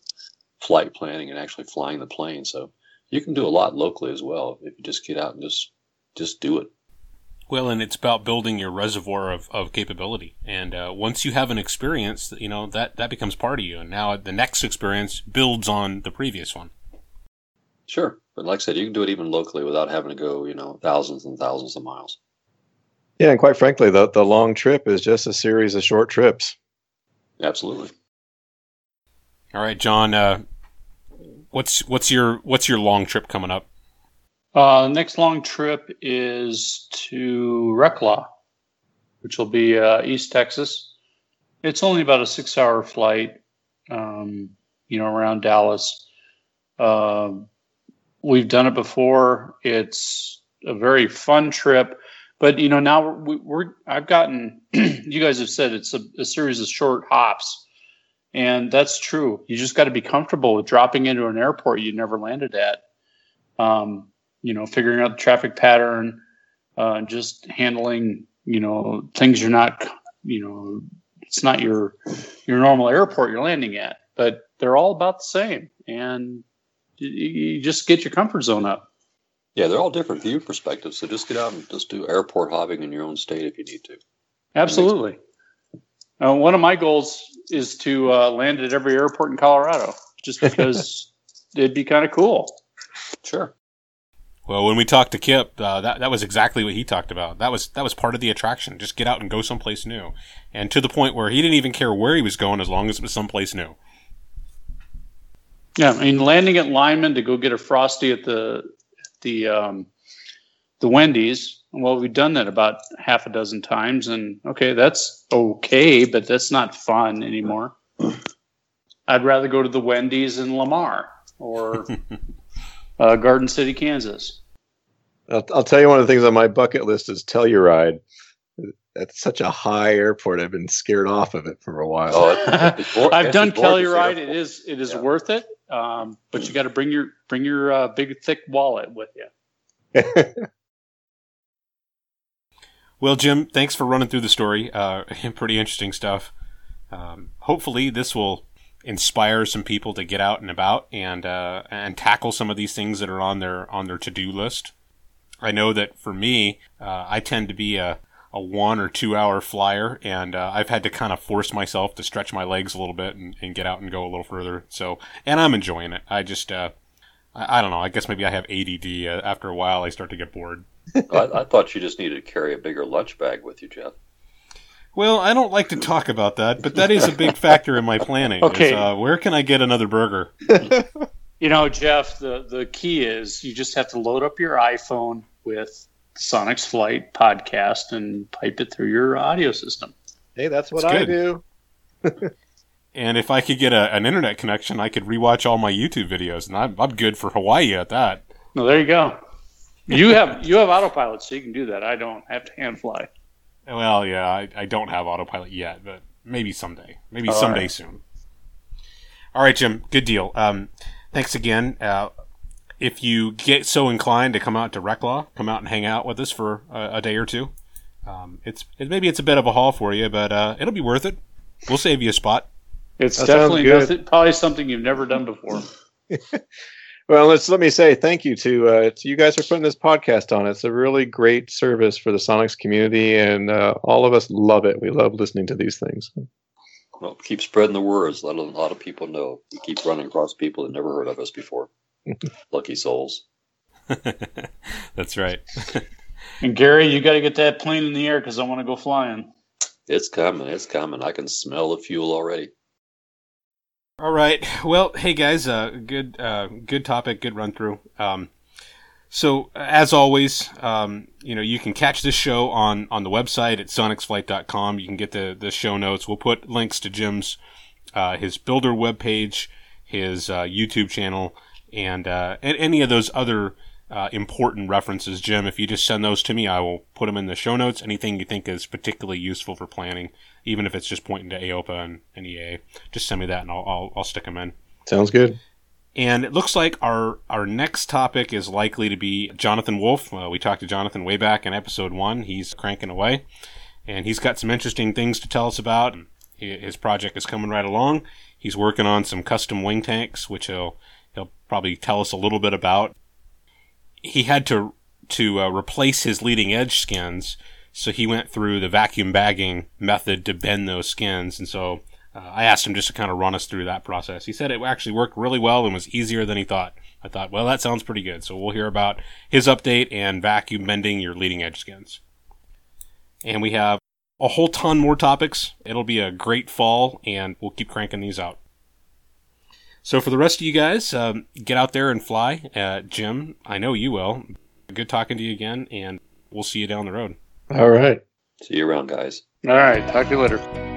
flight planning and actually flying the plane. So you can do a lot locally as well if you just get out and just just do it. Well, and it's about building your reservoir of, of capability. And uh, once you have an experience, you know that that becomes part of you. And now the next experience builds on the previous one. Sure, but like I said, you can do it even locally without having to go, you know, thousands and thousands of miles. Yeah, and quite frankly, the the long trip is just a series of short trips. Absolutely. All right, John. Uh, what's what's your what's your long trip coming up? Uh, next long trip is to Reclaw, which will be uh, East Texas. It's only about a six-hour flight, um, you know, around Dallas. Uh, we've done it before. It's a very fun trip, but you know, now we're, we're I've gotten. you guys have said it's a, a series of short hops, and that's true. You just got to be comfortable with dropping into an airport you never landed at. Um, you know, figuring out the traffic pattern, uh, just handling, you know, things you're not, you know, it's not your your normal airport you're landing at, but they're all about the same, and you, you just get your comfort zone up. Yeah, they're all different view perspectives. So just get out and just do airport hopping in your own state if you need to. Absolutely. Uh, one of my goals is to uh, land at every airport in Colorado, just because it'd be kind of cool. Sure. Well, when we talked to Kip, uh, that that was exactly what he talked about. That was that was part of the attraction. Just get out and go someplace new, and to the point where he didn't even care where he was going as long as it was someplace new. Yeah, I mean, landing at Limon to go get a frosty at the the um, the Wendy's. Well, we've done that about half a dozen times, and okay, that's okay, but that's not fun anymore. I'd rather go to the Wendy's in Lamar or uh, Garden City, Kansas. I'll, I'll tell you one of the things on my bucket list is Telluride. That's such a high airport. I've been scared off of it for a while. Oh, it's, it's I've done Telluride. It is it is yeah. worth it, um, but you got to bring your bring your uh, big thick wallet with you. well, Jim, thanks for running through the story. Uh, pretty interesting stuff. Um, hopefully, this will inspire some people to get out and about and uh, and tackle some of these things that are on their on their to do list. I know that for me, uh, I tend to be a, a one or two hour flyer, and uh, I've had to kind of force myself to stretch my legs a little bit and, and, get out and go a little further. So, and I'm enjoying it. I just, uh, I, I, don't know. I guess maybe I have ADD. Uh, after a while, I start to get bored. I, I thought you just needed to carry a bigger lunch bag with you, Jeff. Well, I don't like to talk about that, but that is a big factor in my planning. Okay, is, uh, where can I get another burger? you know, Jeff, the the key is you just have to load up your iPhone with Sonex Flight podcast and pipe it through your audio system. Hey, that's what I do. and if I could get a, an internet connection, I could rewatch all my YouTube videos, and I'm, I'm good for Hawaii at that. No, there you go. You have you have autopilot, so you can do that. I don't have to hand fly. Well, yeah, I, I don't have autopilot yet, but maybe someday. Maybe All someday right. soon. All right, Jim. Good deal. Um, thanks again. Uh, if you get so inclined to come out to Reclaw, come out and hang out with us for a, a day or two. Um, it's it, maybe it's a bit of a haul for you, but uh, it'll be worth it. We'll save you a spot. It's That definitely good. nothing, probably something you've never done before. Well, let's let me say thank you to uh, to you guys for putting this podcast on. It's a really great service for the Sonex community, and uh, all of us love it. We love listening to these things. Well, keep spreading the words. Let a lot of people know. We keep running across people that never heard of us before. Lucky souls. That's right. And Gary, you got to get that plane in the air because I want to go flying. It's coming. It's coming. I can smell the fuel already. All right. Well, hey guys, uh, good, uh, good topic, good run through. Um, so as always, um, you know, you can catch this show on, on the website at sonexflight.com. You can get the, the show notes. We'll put links to Jim's, uh, his builder webpage, his, uh, YouTube channel, and, uh, and any of those other, uh, important references. Jim, if you just send those to me, I will put them in the show notes. Anything you think is particularly useful for planning, even if it's just pointing to AOPA and, and EA, just send me that and I'll, I'll, I'll stick them in. Sounds good. And it looks like our our next topic is likely to be Jonathan Wolf. Uh, we talked to Jonathan way back in episode one. He's cranking away, and he's got some interesting things to tell us about. And his project is coming right along. He's working on some custom wing tanks, which he'll he'll probably tell us a little bit about. He had to to uh, replace his leading edge skins, so he went through the vacuum bagging method to bend those skins, and so uh, I asked him just to kind of run us through that process. He said it actually worked really well and was easier than he thought. I thought, well, that sounds pretty good. So we'll hear about his update and vacuum bending your leading edge skins. And we have a whole ton more topics. It'll be a great fall, and we'll keep cranking these out. So for the rest of you guys, um, get out there and fly. Uh, Jim, I know you will. Good talking to you again, and we'll see you down the road. All right. See you around, guys. All right. Talk to you later.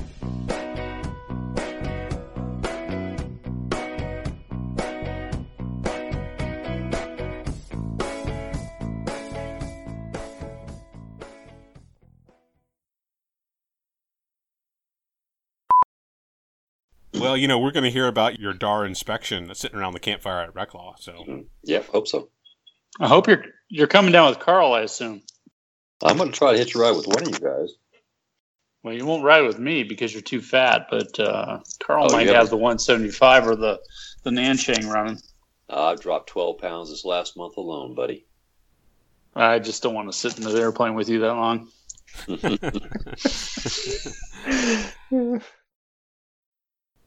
Well, you know, we're going to hear about your DAR inspection sitting around the campfire at Reclaw. So Yeah, hope so. I hope you're you're coming down with Carl. I assume. I'm going to try to hitch a ride with one of you guys. Well, you won't ride with me because you're too fat, but uh, Carl Oh, might yeah. have the 175 or the the Nanchang running. I've dropped 12 pounds this last month alone, buddy. I just don't want to sit in the airplane with you that long.